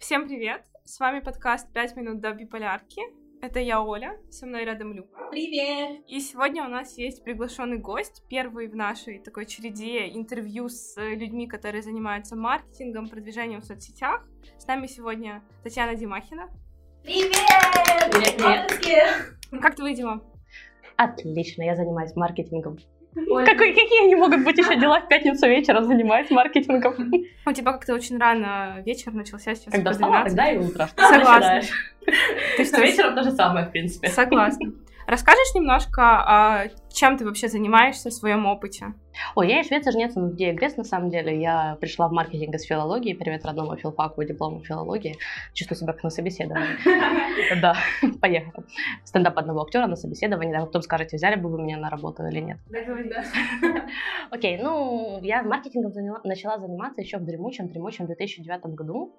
Всем привет! С вами подкаст «5 минут до биполярки». Это я, Оля, со мной рядом Люка. Привет! И сегодня у нас есть приглашенный гость, первый в нашей такой череде интервью с людьми, которые занимаются маркетингом, продвижением в соцсетях. С нами сегодня Татьяна Димахина. Привет! Привет! Как твои дела? Отлично, я занимаюсь маркетингом какой, какие они могут быть еще дела в пятницу вечером занимаясь маркетингом? У тебя как-то очень рано вечер начался сейчас. Когда встала, тогда и утро. Согласна. То есть вечером то же самое, в принципе. Согласна. Расскажешь немножко, а, чем ты вообще занимаешься в своем опыте? Ой, я из Швеции жнецом в Диагресс, на самом деле. Я пришла в маркетинг из филологии, привет родному филфаку, диплому филологии. Чувствую себя как на собеседовании. Да, поехали. Стендап одного актера на собеседовании, а потом скажете, взяли бы вы меня на работу или нет. Окей, ну, я маркетингом начала заниматься еще в дремучем, дремучем 2009 году.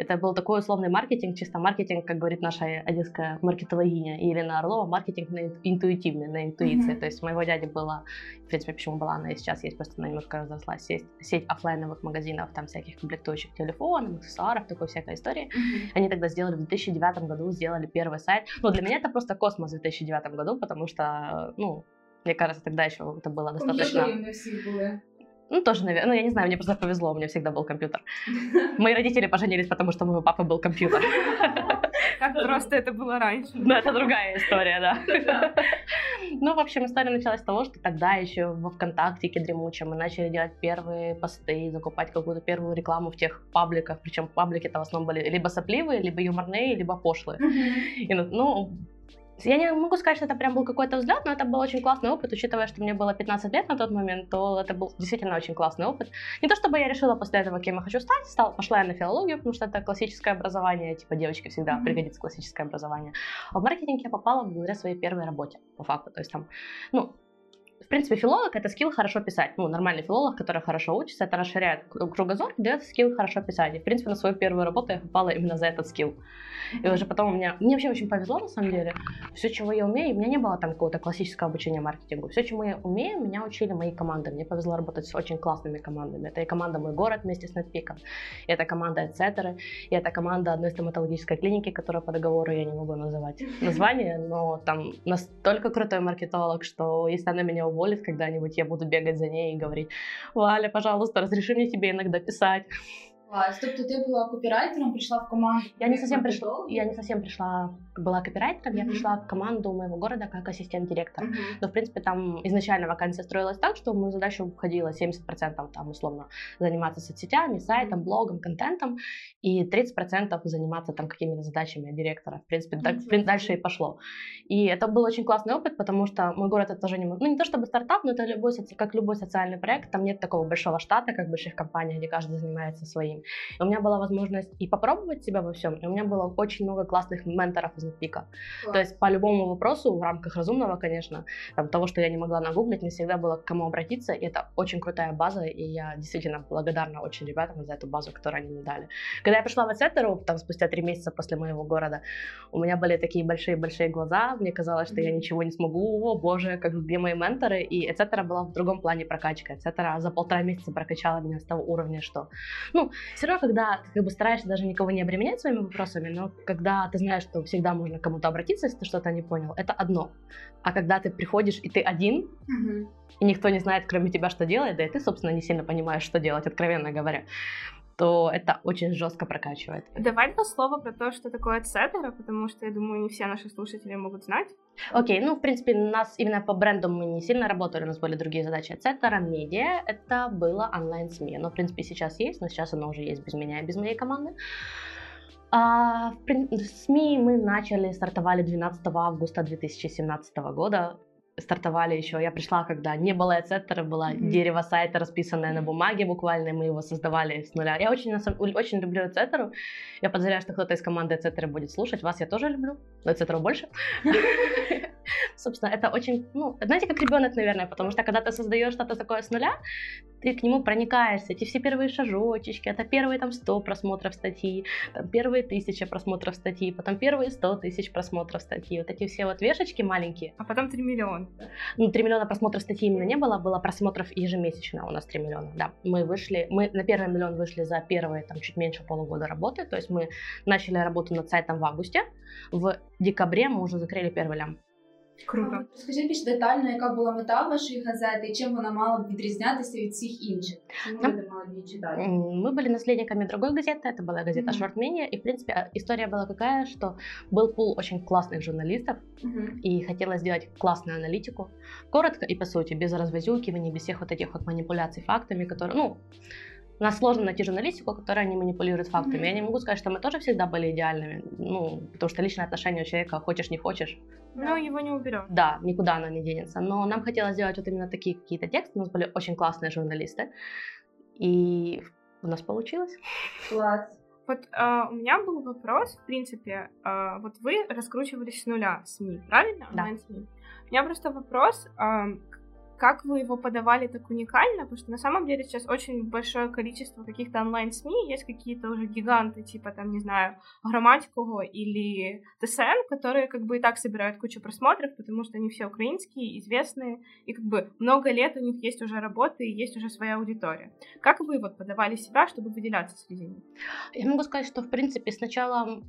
Это был такой условный маркетинг, чисто маркетинг, как говорит наша одесская маркетологиня Елена Орлова, маркетинг на интуитивный, на интуиции. То есть у моего дяди была, в принципе, почему была она и сейчас есть, просто она немножко разросла, сеть, сеть офлайновых магазинов, там всяких комплектующих телефонов, аксессуаров, такой всякой истории. Mm-hmm. Они тогда сделали в 2009 году, сделали первый сайт. Ну, для меня это просто космос в 2009 году, потому что, ну, мне кажется, тогда еще это было достаточно... Ну, тоже, наверное, ну, я не знаю, мне просто повезло, у меня всегда был компьютер. Мои родители поженились, потому что у моего папы был компьютер. Как просто это было раньше. Ну, это другая история, да. Ну, в общем, история началась с того, что тогда еще во ВКонтакте дремучем мы начали делать первые посты, закупать какую-то первую рекламу в тех пабликах, причем паблики-то в основном были либо сопливые, либо юморные, либо пошлые. И, ну, я не могу сказать, что это прям был какой-то взгляд, но это был очень классный опыт, учитывая, что мне было 15 лет на тот момент, то это был действительно очень классный опыт. Не то чтобы я решила после этого, кем я хочу стать, стал, пошла я на филологию, потому что это классическое образование, типа девочке всегда mm-hmm. пригодится классическое образование. А в маркетинг я попала благодаря своей первой работе, по факту. То есть там, ну, принципе, филолог — это скилл хорошо писать. Ну, нормальный филолог, который хорошо учится, это расширяет кругозор, дает скилл хорошо писать. И, в принципе, на свою первую работу я попала именно за этот скилл. И уже потом у меня... Мне вообще очень повезло, на самом деле. Все, чего я умею, у меня не было там какого-то классического обучения маркетингу. Все, чему я умею, меня учили мои команды. Мне повезло работать с очень классными командами. Это и команда «Мой город» вместе с Нетпиком, и это команда «Эцетеры», и это команда одной стоматологической клиники, которая по договору я не могу называть название, но там настолько крутой маркетолог, что если она меня уволит когда-нибудь, я буду бегать за ней и говорить, Валя, пожалуйста, разреши мне тебе иногда писать. Клас. Тобто ти була копірайтером, пришла в команду? Я не совсем пришла, я не совсем пришла, была копирайтером, mm-hmm. я пришла в команду моего города как ассистент директора. Mm-hmm. Но, в принципе, там изначально вакансия строилась так, что в мою задачу входило 70% там, условно, заниматься соцсетями, сайтом, блогом, контентом, и 30% заниматься там какими-то задачами директора. В принципе, mm-hmm. так, дальше и пошло. И это был очень классный опыт, потому что мой город это тоже не... Ну, не то чтобы стартап, но это любой, как любой социальный проект, там нет такого большого штата, как в больших компаниях, где каждый занимается своим. У меня была возможность и попробовать себя во всем, и у меня было очень много классных менторов из Нетпика. То есть по любому вопросу, в рамках разумного, конечно, там, того, что я не могла нагуглить, не всегда было к кому обратиться, и это очень крутая база, и я действительно благодарна очень ребятам за эту базу, которую они мне дали. Когда я пришла в Эцетеру, там, спустя три месяца после моего города, у меня были такие большие-большие глаза, мне казалось, что я ничего не смогу, о боже, как где мои менторы, и Эцетера была в другом плане прокачка. Эцетера за полтора месяца прокачала меня с того уровня, что, ну, все равно, когда ты как бы стараешься даже никого не обременять своими вопросами, но когда ты знаешь, что всегда можно к кому-то обратиться, если ты что-то не понял, это одно. А когда ты приходишь и ты один, угу. и никто не знает, кроме тебя, что делать, да и ты, собственно, не сильно понимаешь, что делать, откровенно говоря, то это очень жестко прокачивает. Давай два слова про то, что такое цедера, потому что, я думаю, не все наши слушатели могут знать. Окей, okay, ну, в принципе, у нас именно по бренду мы не сильно работали, у нас были другие задачи. Цетера Медиа — это было онлайн-СМИ. но в принципе, сейчас есть, но сейчас оно уже есть без меня и без моей команды. А, в СМИ мы начали, стартовали 12 августа 2017 года стартовали еще. Я пришла, когда не было эцетера, было mm-hmm. дерево сайта, расписанное на бумаге буквально, мы его создавали с нуля. Я очень, очень люблю эцетеру. Я подозреваю, что кто-то из команды эцетера будет слушать. Вас я тоже люблю, но эцетеру больше. Собственно, это очень, ну, знаете, как ребенок, наверное, потому что когда ты создаешь что-то такое с нуля, ты к нему проникаешься, эти все первые шажочечки, это первые там 100 просмотров статьи, там первые тысячи просмотров статьи, потом первые 100 тысяч просмотров статьи, вот эти все вот вешечки маленькие. А потом 3 миллиона. Ну, 3 миллиона просмотров статьи именно не было, было просмотров ежемесячно у нас 3 миллиона, да. Мы вышли, мы на первый миллион вышли за первые там чуть меньше полугода работы, то есть мы начали работу над сайтом в августе, в декабре мы уже закрыли первый лям. Круто. А, Розкажи більш детально, яка була мета вашої газети і чим вона мала б відрізнятися від всіх інших? Чому Нам- люди мали б її читати? Мы были наследниками другой газеты, это была газета Мгм. Short Media, и, в принципе, а, история была какая, что был пул очень классных журналистов, Мгм. и хотелось сделать классную аналитику, коротко и по сути, без развозюкиваний, без всех вот этих вот манипуляций фактами, которые, ну, у нас сложно найти журналистику, которая не манипулирует фактами. Мгм. Я не могу сказать, что мы тоже всегда были идеальными, ну, потому что личное отношение у человека, хочешь не хочешь, Но его не уберешь. да, никуда оно не денется. Но нам хотелось сделать вот именно такие какие-то тексты. У нас были очень классные журналисты. И у нас получилось. Клас. Вот а, у меня был вопрос, в принципе, а, вот вы раскручивались с нуля СМИ, правильно? Да. Онлайн-СМИ. У меня просто вопрос, а, как вы его подавали так уникально, потому что на самом деле сейчас очень большое количество каких-то онлайн-СМИ, есть какие-то уже гиганты, типа там, не знаю, Громадского или ТСН, которые как бы и так собирают кучу просмотров, потому что они все украинские, известные, и как бы много лет у них есть уже работы и есть уже своя аудитория. Как вы вот подавали себя, чтобы выделяться среди них? Я могу сказать, что, в принципе, сначала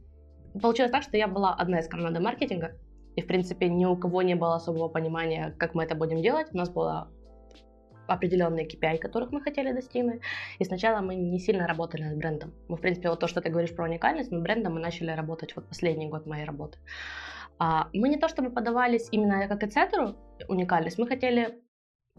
получилось так, что я была одна из команды маркетинга. И, в принципе, ни у кого не было особого понимания, как мы это будем делать. У нас было определенные KPI, которых мы хотели достигнуть. И сначала мы не сильно работали над брендом. Мы, в принципе, вот то, что ты говоришь про уникальность, над брендом мы начали работать вот последний год моей работы. А, мы не то чтобы подавались именно как эцетеру уникальность, мы хотели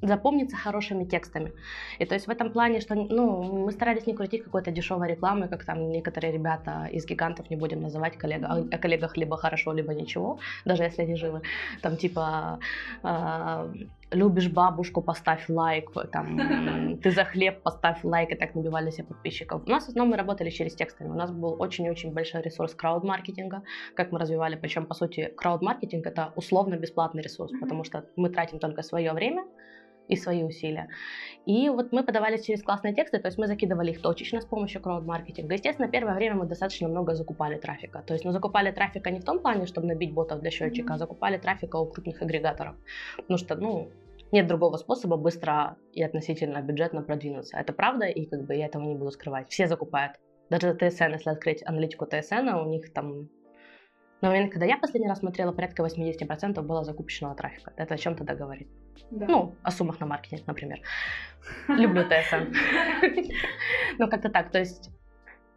запомниться хорошими текстами. И то есть в этом плане, что ну, мы старались не крутить какой-то дешевой рекламы, как там некоторые ребята из гигантов, не будем называть коллег, о, коллегах либо хорошо, либо ничего, даже если они живы. Там типа э, любишь бабушку, поставь лайк, там, ты за хлеб, поставь лайк, и так набивали себе подписчиков. У нас в основном мы работали через текстами. У нас был очень-очень большой ресурс крауд-маркетинга, как мы развивали, причем, по сути, крауд-маркетинг это условно бесплатный ресурс, потому что мы тратим только свое время, и свои усилия. И вот мы подавались через классные тексты, то есть мы закидывали их точечно с помощью крауд-маркетинга. Естественно, первое время мы достаточно много закупали трафика. То есть, ну, закупали трафика не в том плане, чтобы набить ботов для счетчика, а закупали трафика у крупных агрегаторов. Потому что, ну, нет другого способа быстро и относительно бюджетно продвинуться. Это правда, и как бы я этого не буду скрывать. Все закупают. Даже ТСН, если открыть аналитику ТСН, у них там на момент, когда я последний раз смотрела, порядка 80% было закупочного трафика. Это о чем тогда говорит? Да. Ну, о суммах на маркетинг, например. Люблю ТСН. Ну, как-то так. То есть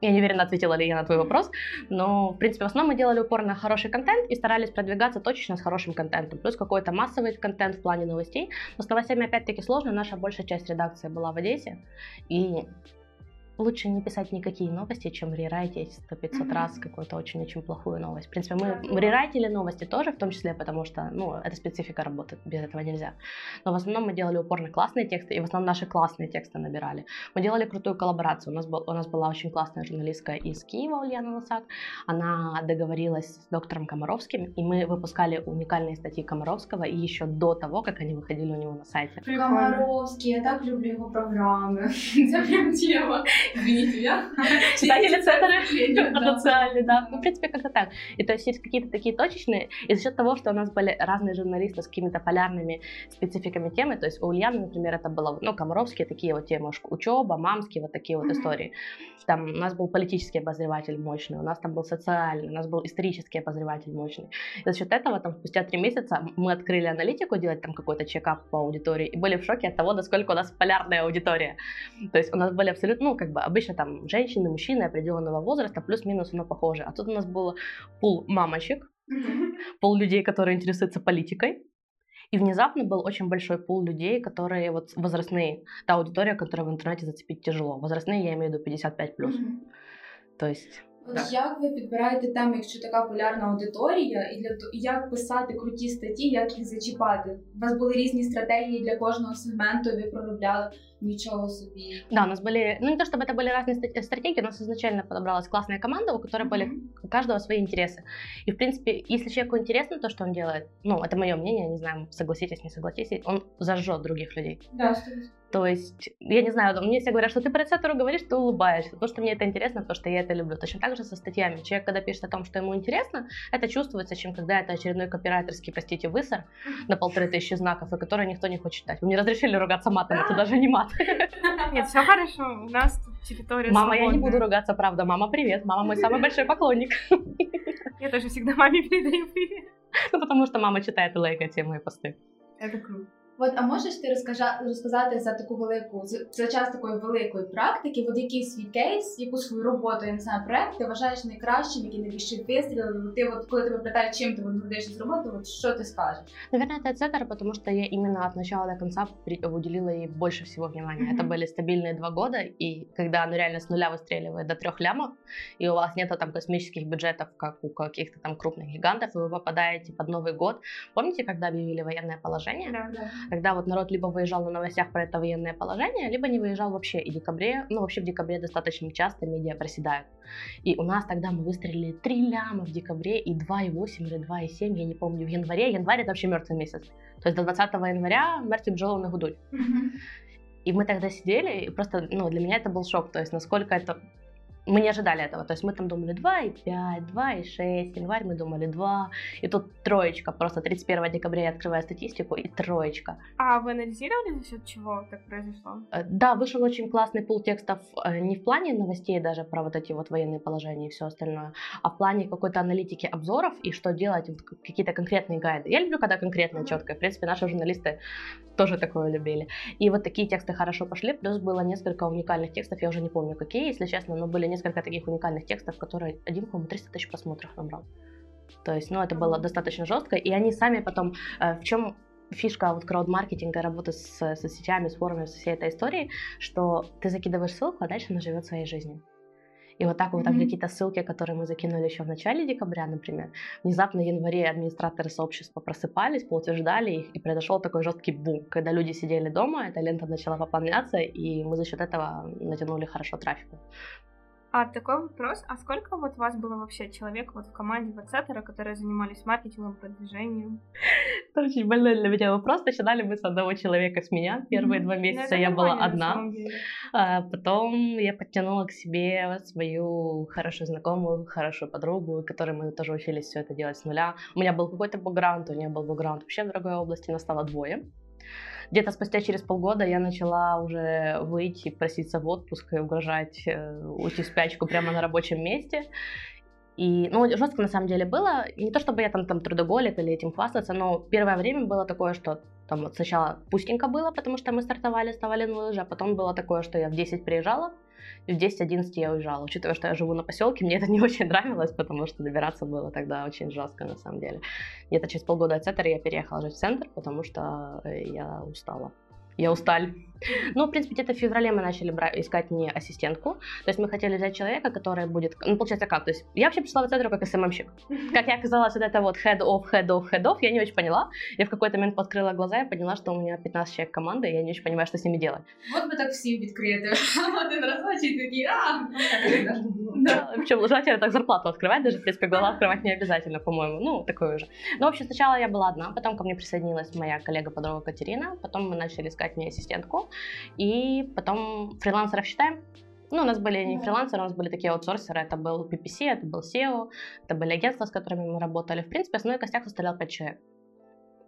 я не уверена, ответила ли я на твой вопрос, но, в принципе, в основном мы делали упор на хороший контент и старались продвигаться точечно с хорошим контентом. Плюс какой-то массовый контент в плане новостей. Но с новостями, опять-таки, сложно. Наша большая часть редакции была в Одессе. И лучше не писать никакие новости, чем рерайтить сто 500 Мгм. раз какую-то очень-очень плохую новость. В принципе, мы Да. рерайтили новости тоже, в том числе потому что, ну, это специфика работы, без этого нельзя. Но в основном мы делали упор на классные тексты, и в основном наши классные тексты набирали. Мы делали крутую коллаборацию. У нас, был, у нас была очень классная журналистка из Киева, Ульяна Лосак. Она договорилась с доктором Комаровским, и мы выпускали уникальные статьи Комаровского и еще до того, как они выходили у него на сайте. Комаровський, я так люблю його програми. Це прям тема. Извините, я. Читатели центра Да. Ну, в принципе, как-то так. И то есть есть какие-то такие точечные, и за счет того, что у нас были разные журналисты с какими-то полярными спецификами темы, то есть у Ульяны, например, это было, ну, Комаровские такие вот темы, учеба, мамские, вот такие вот истории. Там у нас был политический обозреватель мощный, у нас там был социальный, у нас был исторический обозреватель мощный. И за счет этого, там, спустя три месяца мы открыли аналитику, делать там какой-то чекап по аудитории, и были в шоке от того, насколько у нас полярная аудитория. То есть у нас были абсолютно, ну, как бы обычно там женщины, мужчины определенного возраста, плюс-минус оно похоже. А тут у нас было пул мамочек, пол людей, которые интересуются политикой, и внезапно был очень большой пул людей, которые вот возрастные, та аудитория, которую в интернете зацепить тяжело. Возрастные, я имею в виду 55+. Мгм. То есть От так. як ви підбираєте теми, якщо така полярна аудиторія, і для того, як писати круті статті, як їх зачіпати? У вас були різні стратегії для кожного сегменту, і ви проробляли ничего себе. Да, у нас были, ну не то чтобы это были разные стратегии, у нас изначально подобралась классная команда, у которой mm-hmm. были у каждого свои интересы. И, в принципе, если человеку интересно то, что он делает, ну, это мое мнение, не знаю, согласитесь, не согласитесь, он зажжет других людей. Да, то есть, я не знаю, мне все говорят, что ты по рецептору говоришь, ты улыбаешься. То, что мне это интересно, то, что я это люблю. Точно так же со статьями. Человек, когда пишет о том, что ему интересно, это чувствуется, чем когда это очередной копирайтерский, простите, высор на полторы тысячи знаков, и который никто не хочет читать. Вы мне разрешили ругаться матом, это даже не мат. Нет, все хорошо, у нас территория Мама, я не буду ругаться, правда. Мама, привет. Мама мой самый большой поклонник. Я тоже всегда маме передаю привет. Ну, потому что мама читает и лайкает все мои посты. Это круто. От, а можеш ти розказати за таку велику за час такої великої практики, от який свій кейс, яку свою роботу я не знаю, проект ти вважаєш найкращим, який найбільше вистрілив? Ти от коли тебе питають, чим ти будеш зробити, от що ти скажеш? Наверное, это центр, потому что я именно от начала до конца уделила ей больше всего внимания. Mm-hmm. Это были стабильные два года, и когда оно реально с нуля выстреливает до трех лямов, и у вас нет там космических бюджетов, как у каких-то там крупных гигантов, и вы попадаете под Новый год. Помните, когда объявили военное положение? Да, да когда вот народ либо выезжал на новостях про это военное положение, либо не выезжал вообще. И в декабре, ну вообще в декабре достаточно часто медиа проседают. И у нас тогда мы выстрелили 3 ляма в декабре и 2,8 или 2,7, я не помню, в январе. Январь это вообще мертвый месяц. То есть до 20 января мертвый бджолы на гудуть. И мы тогда сидели, и просто, ну, для меня это был шок, то есть насколько это мы не ожидали этого. То есть мы там думали 2,5, 2,6, январь мы думали 2. И тут троечка. Просто 31 декабря я открываю статистику и троечка. А вы анализировали за счет чего так произошло? Э, да, вышел очень классный пул текстов э, не в плане новостей даже про вот эти вот военные положения и все остальное, а в плане какой-то аналитики обзоров и что делать, вот какие-то конкретные гайды. Я люблю, когда конкретно, mm-hmm. четко. В принципе, наши журналисты тоже такое любили. И вот такие тексты хорошо пошли, плюс было несколько уникальных текстов, я уже не помню какие, если честно, но были несколько таких уникальных текстов, которые один, по-моему, 300 тысяч просмотров набрал. То есть, ну, это было достаточно жестко, и они сами потом, э, в чем фишка вот крауд-маркетинга, работы с соцсетями, с форумами, со всей этой историей, что ты закидываешь ссылку, а дальше она живет своей жизнью. И вот так вот mm-hmm. там какие-то ссылки, которые мы закинули еще в начале декабря, например, внезапно в январе администраторы сообщества просыпались, поутверждали их, и произошел такой жесткий бум. Когда люди сидели дома, эта лента начала пополняться, и мы за счет этого натянули хорошо трафика. А такой вопрос, а сколько вот у вас было вообще человек вот в команде Ватсеттера, которые занимались маркетингом, продвижением? Это очень больной для меня вопрос. Начинали мы с одного человека, с меня. Первые два ну, месяца я была одна. А потом я подтянула к себе свою хорошую знакомую, хорошую подругу, которой мы тоже учились все это делать с нуля. У меня был какой-то бэкграунд, у нее был бэкграунд вообще в другой области, нас стало двое. Где-то спустя через полгода я начала уже выйти, проситься в отпуск и угрожать э, уйти в спячку прямо на рабочем месте. И, ну, жестко на самом деле было. Не то чтобы я там, там трудоголик или этим хвастаться, но первое время было такое, что там вот сначала пустенько было, потому что мы стартовали, вставали на лыжи, а потом было такое, что я в 10 приезжала, в 10-11 я уезжала. Учитывая, что я живу на поселке, мне это не очень нравилось, потому что добираться было тогда очень жестко, на самом деле. Где-то через полгода от центра я переехала жить в центр, потому что э, я устала я усталь. Ну, в принципе, где-то в феврале мы начали брать, искать мне ассистентку. То есть мы хотели взять человека, который будет... Ну, получается как? То есть я вообще пришла в центр как СММщик. Как я оказалась вот это вот head of, head of, head of, я не очень поняла. Я в какой-то момент открыла глаза и поняла, что у меня 15 человек команды, и я не очень понимаю, что с ними делать. Вот бы так всем відкрити. Один раз очі такі, а, да. Причем желательно так зарплату открывать, даже, в принципе, глава открывать не обязательно, по-моему. Ну, такое уже. Ну, в общем, сначала я была одна, потом ко мне присоединилась моя коллега-подруга Катерина, потом мы начали искать мне ассистентку, и потом фрилансеров считаем. Ну, у нас были не фрилансеры, у нас были такие аутсорсеры. Это был PPC, это был SEO, это были агентства, с которыми мы работали. В принципе, основной костяк составлял 5 человек.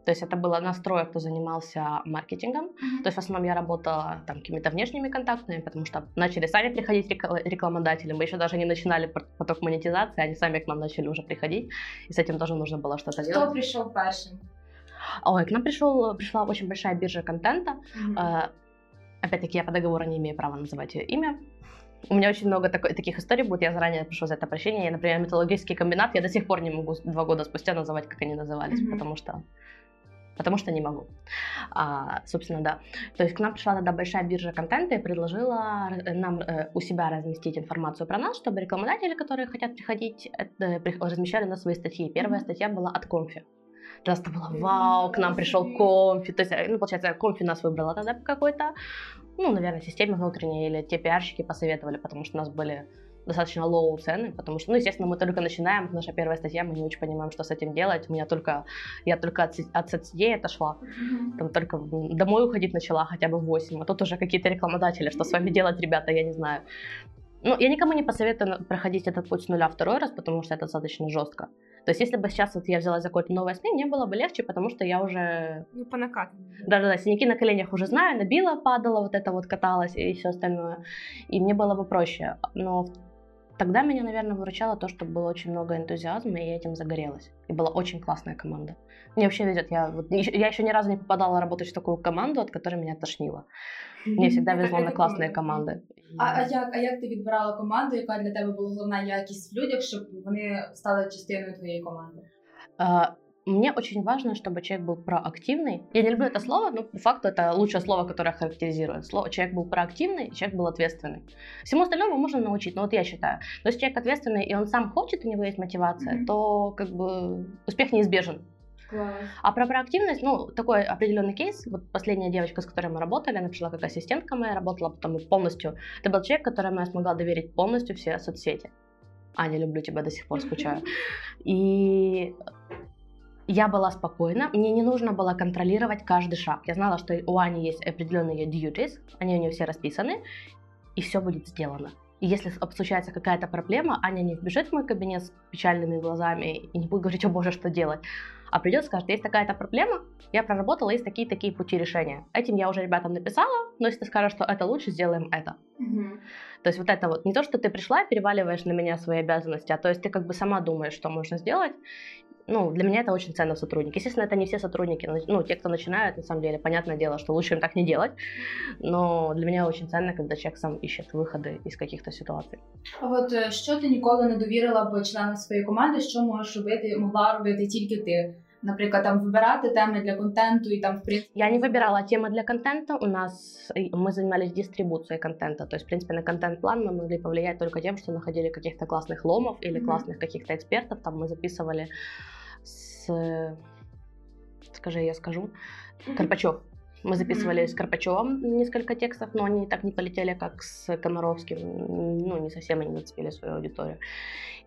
То есть это было настроя, кто занимался маркетингом. Mm-hmm. То есть в основном я работала там какими-то внешними контактами, потому что начали сами приходить рекламодатели. Мы еще даже не начинали поток монетизации, они сами к нам начали уже приходить. И с этим тоже нужно было что-то кто делать. Кто пришел первым? Ой, к нам пришел, пришла очень большая биржа контента. Mm-hmm. Опять-таки, я по договору не имею права называть ее имя. У меня очень много такой, таких историй будет, я заранее прошу за это прощения. Я, например, металлургический комбинат, я до сих пор не могу два года спустя называть, как они назывались, mm-hmm. потому что потому что не могу. А, собственно, да. То есть к нам пришла тогда большая биржа контента и предложила э, нам э, у себя разместить информацию про нас, чтобы рекламодатели, которые хотят приходить, это, размещали на свои статьи. Первая статья была от Конфи. Просто было вау, к нам пришел Конфи. То есть, э, ну, получается, Конфи нас выбрала тогда какой-то, ну, наверное, системе внутренней или те пиарщики посоветовали, потому что у нас были достаточно low цены, потому что, ну, естественно, мы только начинаем, наша первая статья, мы не очень понимаем, что с этим делать. У меня только, я только от, от соцсетей отошла, там только домой уходить начала хотя бы в 8, а тут уже какие-то рекламодатели, что с вами делать, ребята, я не знаю. Ну, я никому не посоветую проходить этот путь с нуля второй раз, потому что это достаточно жестко. То есть, если бы сейчас вот я взяла за какое-то новое СМИ, мне было бы легче, потому что я уже... Ну, по накатанной. Да-да-да, синяки на коленях уже знаю, набила, падала, вот это вот каталась и все остальное. И мне было бы проще. Но Тогда меня, наверное, выручало то, что было очень много энтузиазма, и я этим загорелась. И была очень классная команда. Мне вообще везет. Я, вот, я еще ни разу не попадала работать в такую команду, от которой меня тошнило. Мне всегда везло на классные команди. А, а як а як ти відбирала команду, яка для тебе була головна якість в людях, щоб вони стали частиною твоєї команди? мне очень важно, чтобы человек был проактивный. Я не люблю это слово, но по факту это лучшее слово, которое характеризует. Слово человек был проактивный, человек был ответственный. Всему остальному можно научить, но вот я считаю. Но если человек ответственный, и он сам хочет, у него есть мотивация, mm-hmm. то как бы успех неизбежен. Класс. А про проактивность, ну, такой определенный кейс. Вот последняя девочка, с которой мы работали, она пришла как ассистентка моя, работала потом полностью. Это был человек, которому я смогла доверить полностью все соцсети. Аня, люблю тебя, до сих пор скучаю. И я была спокойна, мне не нужно было контролировать каждый шаг. Я знала, что у Ани есть определенные duties, они у нее все расписаны, и все будет сделано. И если случается какая-то проблема, Аня не вбежит в мой кабинет с печальными глазами и не будет говорить, о боже, что делать, а придет и скажет, есть такая-то проблема, я проработала, есть такие-такие пути решения. Этим я уже ребятам написала, но если ты скажешь, что это лучше, сделаем это. Угу. То есть вот это вот, не то, что ты пришла и переваливаешь на меня свои обязанности, а то есть ты как бы сама думаешь, что можно сделать, ну, для меня это очень ценно в сотруднике. Естественно, это не все сотрудники, ну, те, кто начинают, на самом деле, понятное дело, что лучше им так не делать, но для меня очень ценно, когда человек сам ищет выходи із каких-то ситуацій. А от що ти ніколи не довірила б членам своєї команди, що можеш робити, могла робити тільки ти? Наприклад, там вибирати теми для контенту і там в принципе. Я не выбирала темы для контента. У нас мы занимались дистрибуцией контента. То есть, в принципе, на контент-план мы могли повлиять только тем, что находили каких-то классных ломов или mm-hmm. классных каких-то экспертов. Там мы записывали с... Скажи, я скажу. Карпачев. Мы записывали mm-hmm. с Карпачевым несколько текстов, но они так не полетели, как с Комаровским. Ну, не совсем они нацепили свою аудиторию.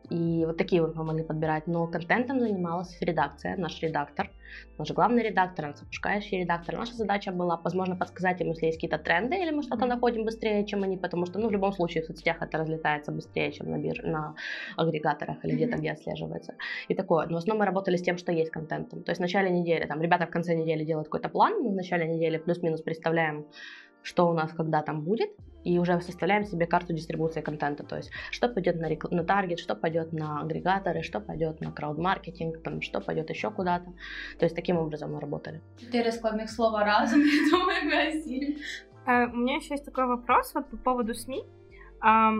И вот такие вот мы могли подбирать. Но контентом занималась редакция, наш редактор, наш главный редактор, наш запускающий редактор. Наша задача была, возможно, подсказать им, если есть какие-то тренды, или мы что-то находим быстрее, чем они, потому что, ну, в любом случае в соцсетях это разлетается быстрее, чем на, бир... на агрегаторах или где-то, где отслеживается. И такое. Но в основном мы работали с тем, что есть контентом. То есть в начале недели, там, ребята в конце недели делают какой-то план, мы в начале недели плюс-минус представляем, что у нас когда там будет, и уже составляем себе карту дистрибуции контента, то есть что пойдет на, рекл... на таргет, что пойдет на агрегаторы, что пойдет на крауд-маркетинг, там, что пойдет еще куда-то. То есть таким образом мы работали. Четыре складных слова разом, я думаю, Василий. А, у меня еще есть такой вопрос вот по поводу СМИ. А,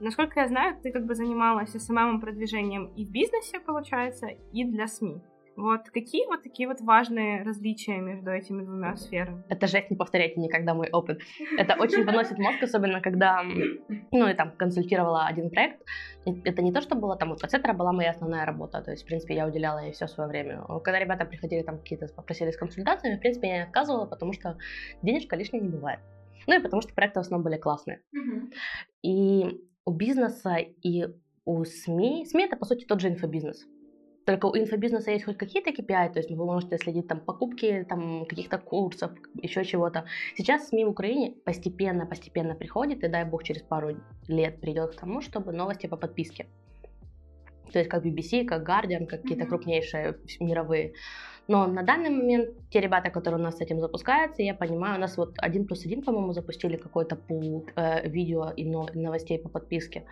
насколько я знаю, ты как бы занималась SMM продвижением и в бизнесе, получается, и для СМИ. Вот какие вот такие вот важные различия между этими двумя сферами? Это жесть, не повторяйте никогда мой опыт. Это очень выносит мозг, особенно когда, ну, я там консультировала один проект. Это не то, что было там, вот это была моя основная работа, то есть, в принципе, я уделяла ей все свое время. Когда ребята приходили там какие-то, попросили с консультациями, в принципе, я не отказывала, потому что денежка лишней не бывает. Ну и потому что проекты в основном были классные. И у бизнеса и у СМИ, СМИ это, по сути, тот же инфобизнес. Только у инфобизнеса есть хоть какие-то KPI, то есть вы можете следить там покупки там, каких-то курсов, еще чего-то. Сейчас СМИ в Украине постепенно-постепенно приходит, и дай бог через пару лет придет к тому, чтобы новости по подписке. То есть как BBC, как Guardian, как какие-то крупнейшие мировые. Но на данный момент те ребята, которые у нас с этим запускаются, я понимаю, у нас вот один плюс один, по-моему, запустили какой-то пул э, видео и новостей по подписке.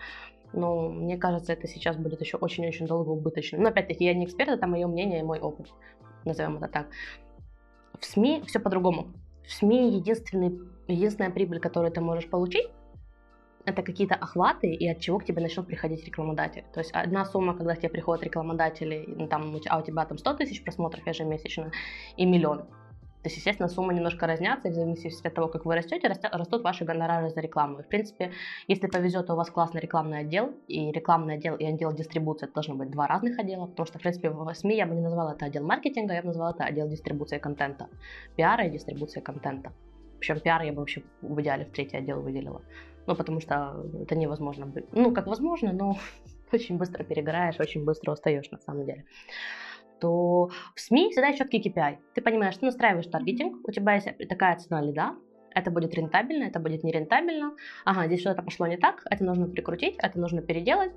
Но мне кажется, это сейчас будет еще очень-очень долго убыточно. Но опять-таки, я не эксперт, это мое мнение и мой опыт. Назовем это так. В СМИ все по-другому. В СМИ единственный, единственная прибыль, которую ты можешь получить, это какие-то охваты и от чего к тебе начнут приходить рекламодатели. То есть одна сумма, когда к тебе приходят рекламодатели, ну, там, а у тебя там 100 тысяч просмотров ежемесячно и миллион. То есть, естественно, суммы немножко разнятся, и в зависимости от того, как вы растете, растут ваши гонорары за рекламу. И, в принципе, если повезет, то у вас классный рекламный отдел, и рекламный отдел и отдел дистрибуции это должно быть два разных отдела, потому что, в принципе, в СМИ я бы не назвала это отдел маркетинга, я бы назвала это отдел дистрибуции контента, пиара и дистрибуции контента. Причем пиар я бы вообще в идеале в третий отдел выделила. Ну, потому что это невозможно. Ну, как возможно, но очень быстро перегораешь, очень быстро устаешь на самом деле то в СМИ всегда четкий KPI. Ты понимаешь, ты настраиваешь таргетинг, у тебя есть такая цена лида, это будет рентабельно, это будет нерентабельно, ага, здесь что-то пошло не так, это нужно прикрутить, это нужно переделать,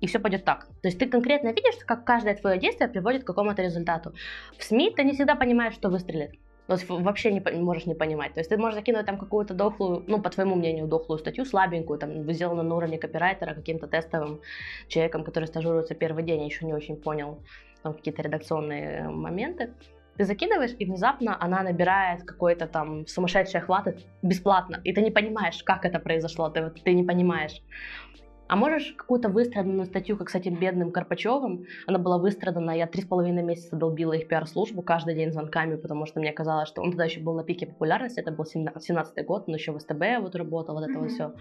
и все пойдет так. То есть ты конкретно видишь, как каждое твое действие приводит к какому-то результату. В СМИ ты не всегда понимаешь, что выстрелит. Есть вообще не можешь не понимать. То есть ты можешь закинуть там какую-то дохлую, ну, по твоему мнению, дохлую статью, слабенькую, там, сделанную на уровне копирайтера каким-то тестовым человеком, который стажируется первый день, еще не очень понял там какие-то редакционные моменты. Ты закидываешь, и внезапно она набирает какой-то там сумасшедший охват бесплатно, и ты не понимаешь, как это произошло, ты, ты не понимаешь. А можешь какую-то выстраданную статью, как с этим бедным Карпачевым, она была выстрадана, я три с половиной месяца долбила их пиар-службу каждый день звонками, потому что мне казалось, что он тогда еще был на пике популярности, это был 17 год, он еще в СТБ вот работал, вот это mm-hmm. вот все.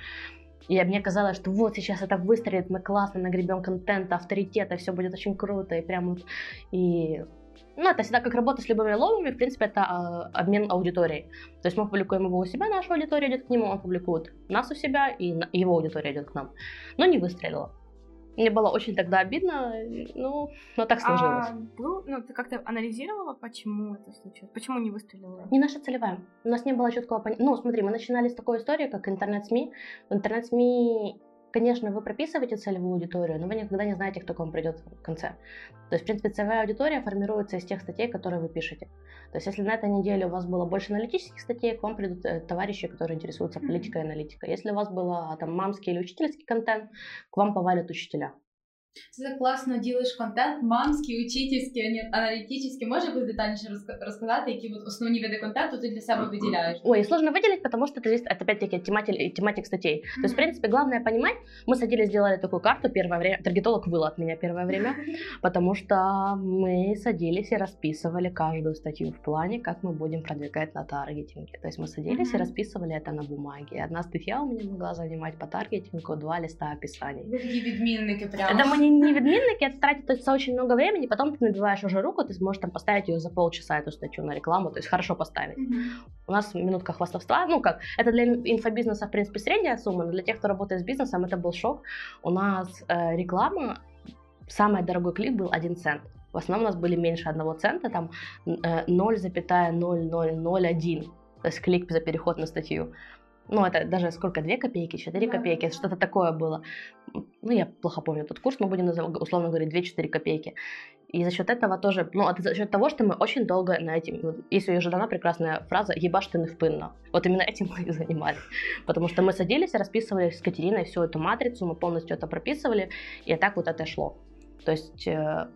И мне казалось, что вот сейчас это выстрелит, мы классно нагребем контента, авторитета, все будет очень круто, и прям вот... И ну, это всегда как работа с любыми логами, в принципе, это э, обмен аудиторией. То есть мы публикуем его у себя, наша аудитория идет к нему, он публикует нас у себя, и его аудитория идет к нам. Но не выстрелила. Мне было очень тогда обидно, ну, но так сложилось. А, был, ну, ты как-то анализировала, почему это случилось? Почему не выстрелила? Не наша целевая. У нас не было четкого понимания. Ну, смотри, мы начинали с такой истории, как интернет-СМИ. В интернет-СМИ Конечно, вы прописываете целевую аудиторию, но вы никогда не знаете, кто к вам придет в конце. То есть, в принципе, целевая аудитория формируется из тех статей, которые вы пишете. То есть, если на этой неделе у вас было больше аналитических статей, к вам придут э, товарищи, которые интересуются политикой и аналитикой. Если у вас был там мамский или учительский контент, к вам повалят учителя. Це так класно ділиш контент, мамський, учительський, аналітичний. Може якось детальніше розказати, які вот основні види контенту ты для себя выделяешь? Ой, сложно выделить, потому что это зависит от, опять-таки, тематик, тематик статей. Mm-hmm. То есть, в принципе, главное понимать, мы садились, сделали такую карту первое время, таргетолог выл от меня первое время, потому что мы садились и расписывали каждую статью в плане, как мы будем продвигать на таргетинге. То есть мы садились и расписывали это на бумаге. Одна статья у меня могла занимать по таргетингу два листа описаний. Вы такие відмінники прямо. Да мы не, не відмінники, это тратит очень много времени, потом ты набиваешь уже руку, ты сможешь там поставить ее за полчаса, эту статью на рекламу, то есть хорошо поставить. Mm-hmm. У нас минутка хвастовства, ну как, это для инфобизнеса, в принципе, средняя сумма, но для тех, кто работает с бизнесом, это был шок. У нас э, реклама, самый дорогой клик был 1 цент. В основном у нас были меньше 1 цента, там э, 0,0001, то есть клик за переход на статью ну, это даже сколько, 2 копейки, 4 да, копейки, что-то такое было. Ну, я плохо помню тот курс, мы будем, называть, условно говоря, 2-4 копейки. И за счет этого тоже, ну, это за счет того, что мы очень долго на этим, вот, есть у дана прекрасная фраза «ебашь ты впынно». Вот именно этим мы и занимались. Потому что мы садились расписывали с Катериной всю эту матрицу, мы полностью это прописывали, и так вот это шло. То есть э,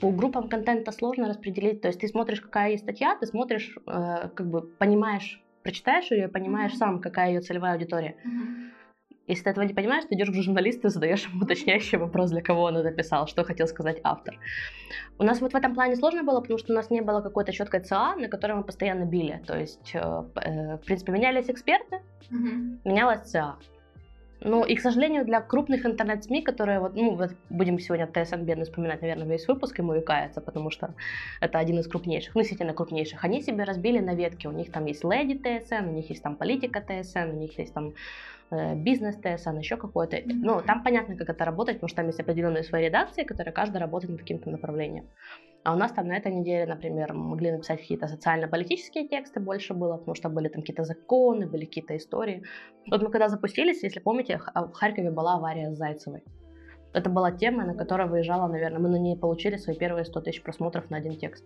по группам контента сложно распределить. То есть ты смотришь, какая есть статья, ты смотришь, э, как бы понимаешь прочитаешь ее и понимаешь сам, какая ее целевая аудитория. Если ты этого не понимаешь, ты идешь к журналисту и задаешь ему уточняющий вопрос, для кого он это писал, что хотел сказать автор. У нас вот в этом плане сложно было, потому что у нас не было какой-то четкой ЦА, на которой мы постоянно били. То есть, э, э, в принципе, менялись эксперты, mm-hmm. менялась ЦА. Ну и, к сожалению, для крупных интернет-СМИ, которые вот, ну, вот будем сегодня ТСН бедно вспоминать, наверное, весь выпуск, ему векается, потому что это один из крупнейших, ну, действительно крупнейших, они себе разбили на ветки, у них там есть леди ТСН, у них есть там политика ТСН, у них есть там э, бизнес ТСН, еще какой-то. Mm-hmm. Ну, там понятно, как это работает, потому что там есть определенные свои редакции, которые каждая работает над каким-то направлением. А у нас там на этой неделе, например, могли написать какие-то социально-политические тексты больше было, потому что были там какие-то законы, были какие-то истории. Вот мы когда запустились, если помните, а, в Харькове была авария с Зайцевой. Это была тема, на которой выезжала, наверное, мы на ней получили свои первые 100 тысяч просмотров на один текст.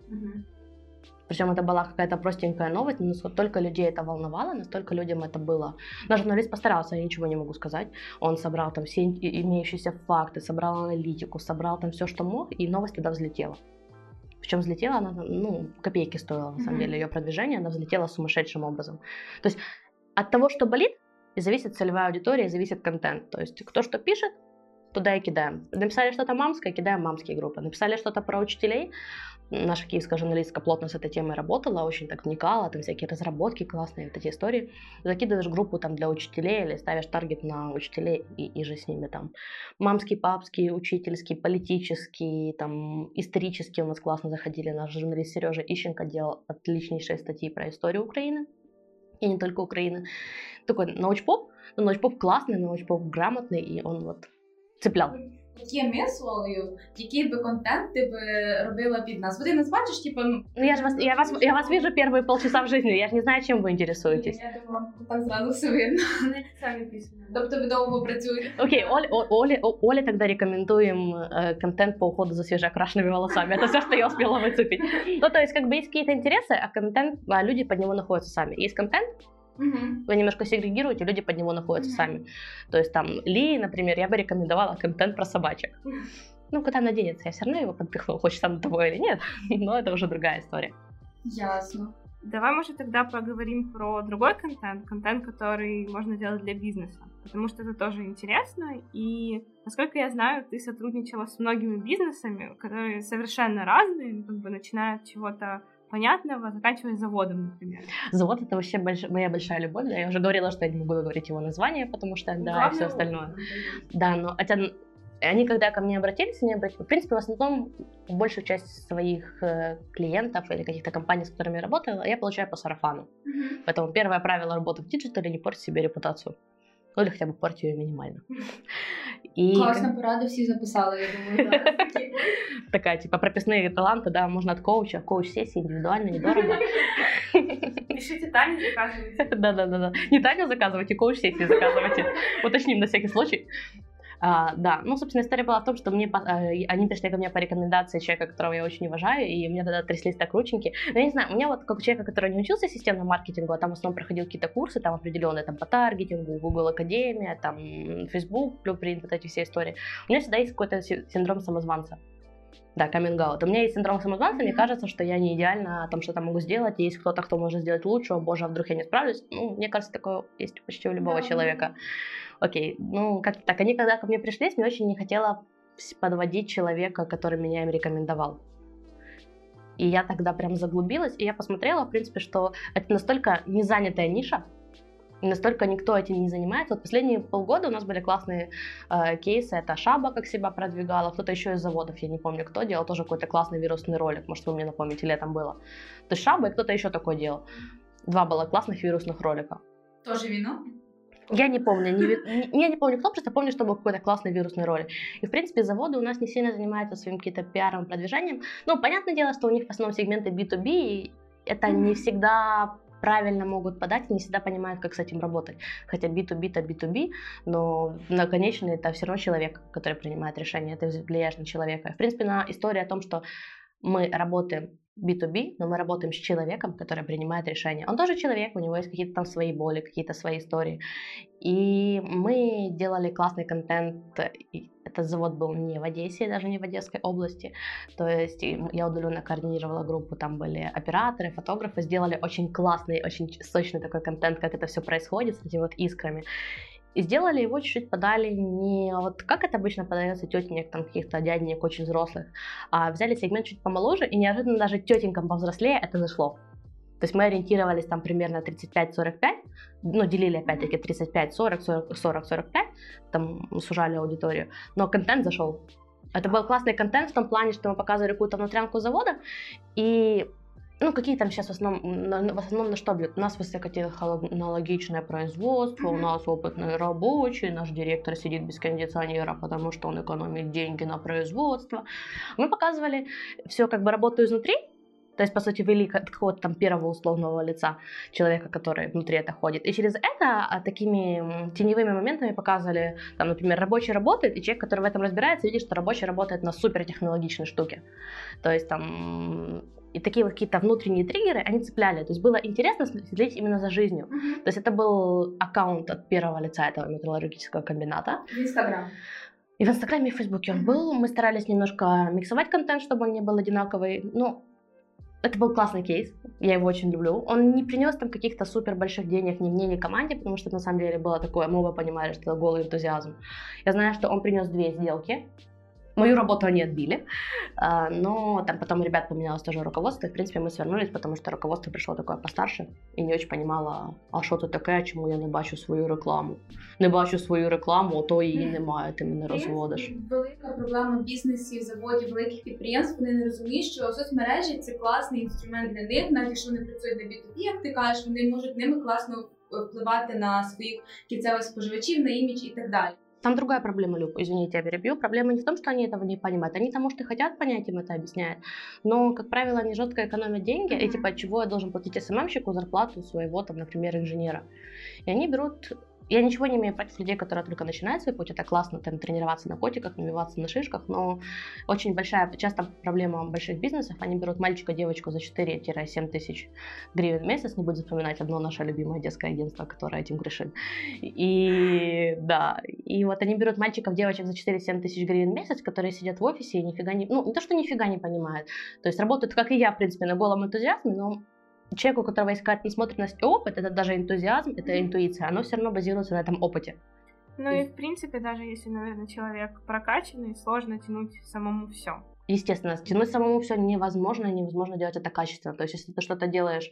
Причем это была какая-то простенькая новость, но настолько людей это волновало, настолько людям это было. Наш журналист постарался, я ничего не могу сказать. Он собрал там все имеющиеся факты, собрал аналитику, собрал там все, что мог, и новость тогда взлетела. Причем взлетела она, ну, копейки стоила, на самом mm-hmm. деле, ее продвижение, она взлетела сумасшедшим образом. То есть от того, что болит, и зависит целевая аудитория, и зависит контент. То есть кто что пишет, туда и кидаем. Написали что-то мамское, кидаем мамские группы. Написали что-то про учителей, наша киевская журналистка плотно с этой темой работала, очень так вникала, там всякие разработки классные, вот эти истории. Закидываешь группу там для учителей или ставишь таргет на учителей и, и же с ними там. Мамский, папский, учительский, политический, там исторический у нас классно заходили. Наш журналист Сережа Ищенко делал отличнейшие статьи про историю Украины и не только Украины. Такой научпоп, но научпоп классный, научпоп грамотный, и он вот цеплял. Є мислою, який би контент ти би робила під нас? Бо ти нас бачиш, типу... Ну, я, ж вас, я, вас, я вас вижу первые полчаса в жизни, я же не знаю, чем вы интересуетесь. Я думаю, так зразу все видно. Вони самі писані. Тобто ви довго працюєте? Окей, Оле, О- Оле, О- Оле тогда рекомендуем э, контент по уходу за свежеокрашенными волосами. Это все, что я успела выцепить. Ну, то есть, как бы есть какие-то интересы, а контент, а люди под него находятся сами. Есть контент, Угу. вы немножко сегрегируете, люди под него находятся Мгм. сами. То есть там Ли, например, я бы рекомендовала контент про собачек. Ну, куда она денется, я все равно его подпихну, хочет он того или нет, но это уже другая история. Ясно. Давай, может, тогда поговорим про другой контент, контент, который можно делать для бизнеса, потому что это тоже интересно, и, насколько я знаю, ты сотрудничала с многими бизнесами, которые совершенно разные, ну, как бы начиная от чего-то понятного, заканчивая заводом, например. Завод это вообще больш- моя большая любовь. Да, я уже говорила, что я не могу говорить его название, потому что да, и Главное, все остальное. Да, но хотя они когда ко мне обратились, они обратились, в принципе, в основном большую часть своих э, клиентов или каких-то компаний, с которыми я работала, я получаю по сарафану. Мгм. Поэтому первое правило работы в диджитале не портить себе репутацию. Ну или хотя бы ее минимально. И Класна порада, всі записали, я думаю, такі. такая, типа, прописные таланты, да, можно от коуча, коуч-сессии индивидуально, недорого. Пишите Тане, заказывайте. Да-да-да. Не Таню заказывайте, коуч-сессии заказывайте. Уточним на всякий случай. А, да, ну, собственно, история была в том, что мне, э, они пришли ко мне по рекомендации человека, которого я очень уважаю, и меня тогда тряслись так рученьки. Но я не знаю, у меня вот как у человека, который не учился системному маркетингу, а там в основном проходил какие-то курсы, там определенные, там по таргетингу, Google Академия, там Facebook, Blueprint, вот эти все истории. У меня всегда есть какой-то си- синдром самозванца. Да, каминг У меня есть синдром самозванца, мне Мгм. кажется, что я не идеально там что-то могу сделать, есть кто-то, кто может сделать лучше, о боже, а вдруг я не справлюсь. Ну, мне кажется, такое есть почти у любого Да. человека. Окей, ну, как так, они когда ко мне пришли, мне очень не хотела подводить человека, который меня им рекомендовал. И я тогда прям заглубилась, и я посмотрела, в принципе, что это настолько незанятая ниша, настолько никто этим не занимается. Вот последние полгода у нас были классные э, кейсы. Это Шаба как себя продвигала, кто-то еще из заводов, я не помню кто, делал тоже какой-то классный вирусный ролик, может вы мне напомните, летом было. То есть Шаба и кто-то еще такой делал. Два было классных вирусных ролика. Тоже віно? Я не помню, не, не- я не помню кто, просто помню, что был какой-то классный вирусный ролик. И, в принципе, заводы у нас не сильно занимаются своим каким-то пиаром, продвижением. Ну, понятное дело, что у них в основном сегменты B2B, и это не всегда правильно могут подать, не всегда понимают, как с этим работать. Хотя B2B это B2B, но на конечный это все равно человек, который принимает решение, ты влияешь на человека. В принципе, на история о том, что мы работаем B2B, но мы работаем с человеком, который принимает решение. Он тоже человек, у него есть какие-то там свои боли, какие-то свои истории. И мы делали классный контент. Этот завод был не в Одессе, даже не в Одесской области. То есть я удаленно координировала группу, там были операторы, фотографы, сделали очень классный, очень сочный такой контент, как это все происходит с этими вот искрами. И сделали его чуть-чуть подали не вот как это обычно подается тетенек, там каких-то дяденек очень взрослых, а взяли сегмент чуть помоложе, и неожиданно даже тетенькам повзрослее это зашло. То есть мы ориентировались там примерно 35-45, ну, делили опять-таки 35-40, 40-45, там сужали аудиторию, но контент зашел. Это был классный контент в том плане, что мы показывали какую-то внутрянку завода, и ну, какие там сейчас в основном, на- в основном на что бьют? У нас высокотехнологичное производство, у Мгм. нас опытный рабочий, наш директор сидит без кондиционера, потому что он экономит деньги на производство. Мы показывали все как бы работу изнутри, то есть, по сути, вели как- какого-то там первого условного лица человека, который внутри это ходит. И через это а, такими теневыми моментами показывали, там, например, рабочий работает, и человек, который в этом разбирается, видит, что рабочий работает на супертехнологичной штуке. То есть там и такие вот какие-то внутренние триггеры, они цепляли. То есть было интересно следить именно за жизнью. Мгм. То есть это был аккаунт от первого лица этого металлургического комбината. В Інстаграм. И в Инстаграме, и в Фейсбуке он был. Мы старались немножко миксовать контент, чтобы он не был одинаковый. Ну, это был классный кейс, я его очень люблю. Он не принес там каких-то супер больших денег ни мне, ни команде, потому что на самом деле было такое, мы оба понимали, что это голый энтузиазм. Я знаю, что он принес две сделки, Мою работу они отбили, а, но там потом у ребят поменялось тоже руководство, и, в принципе, мы свернулись, потому что руководство пришло такое постарше і не очень понимало, а що це таке, чому я не бачу свою рекламу. Не бачу свою рекламу, то її немає, ти мене розводиш. Велика проблема бізнесів, заводів, великих підприємств. Вони не розуміють, що соцмережі це класний інструмент для них, навіть якщо вони працюють на B2B, як ти кажеш, вони можуть ними класно впливати на своїх кінцевих споживачів, на імідж і так далі. Там другая проблема, Люб, извините, я перебью. Проблема не в том, что они этого не понимают. Они-то, может, и хотят понять, им это объясняют. Но, как правило, они жестко экономят деньги. Mm-hmm. И типа, чего я должен платить СММщику зарплату своего, там, например, инженера. И они берут я ничего не имею против людей, которые только начинают свой путь. Это классно там тренироваться на котиках, набиваться на шишках, но очень большая, часто проблема больших бизнесов, они берут мальчика, девочку за 4-7 тысяч гривен в месяц, не будем вспоминать одно наше любимое детское агентство, которое этим грешит. И да, и вот они берут мальчиков, девочек за 4-7 тысяч гривен в месяц, которые сидят в офисе и нифига не, ну не то, что нифига не понимают, то есть работают, как и я, в принципе, на голом энтузиазме, но человек, у которого есть какая-то насмотренность и опыт, это даже энтузиазм, это интуиция, оно все равно базируется на этом опыте. Ну и, в принципе, даже если, наверное, человек прокачанный, сложно тянуть самому все. Естественно, тянуть самому все невозможно, невозможно делать это качественно. То есть, если ты что-то делаешь...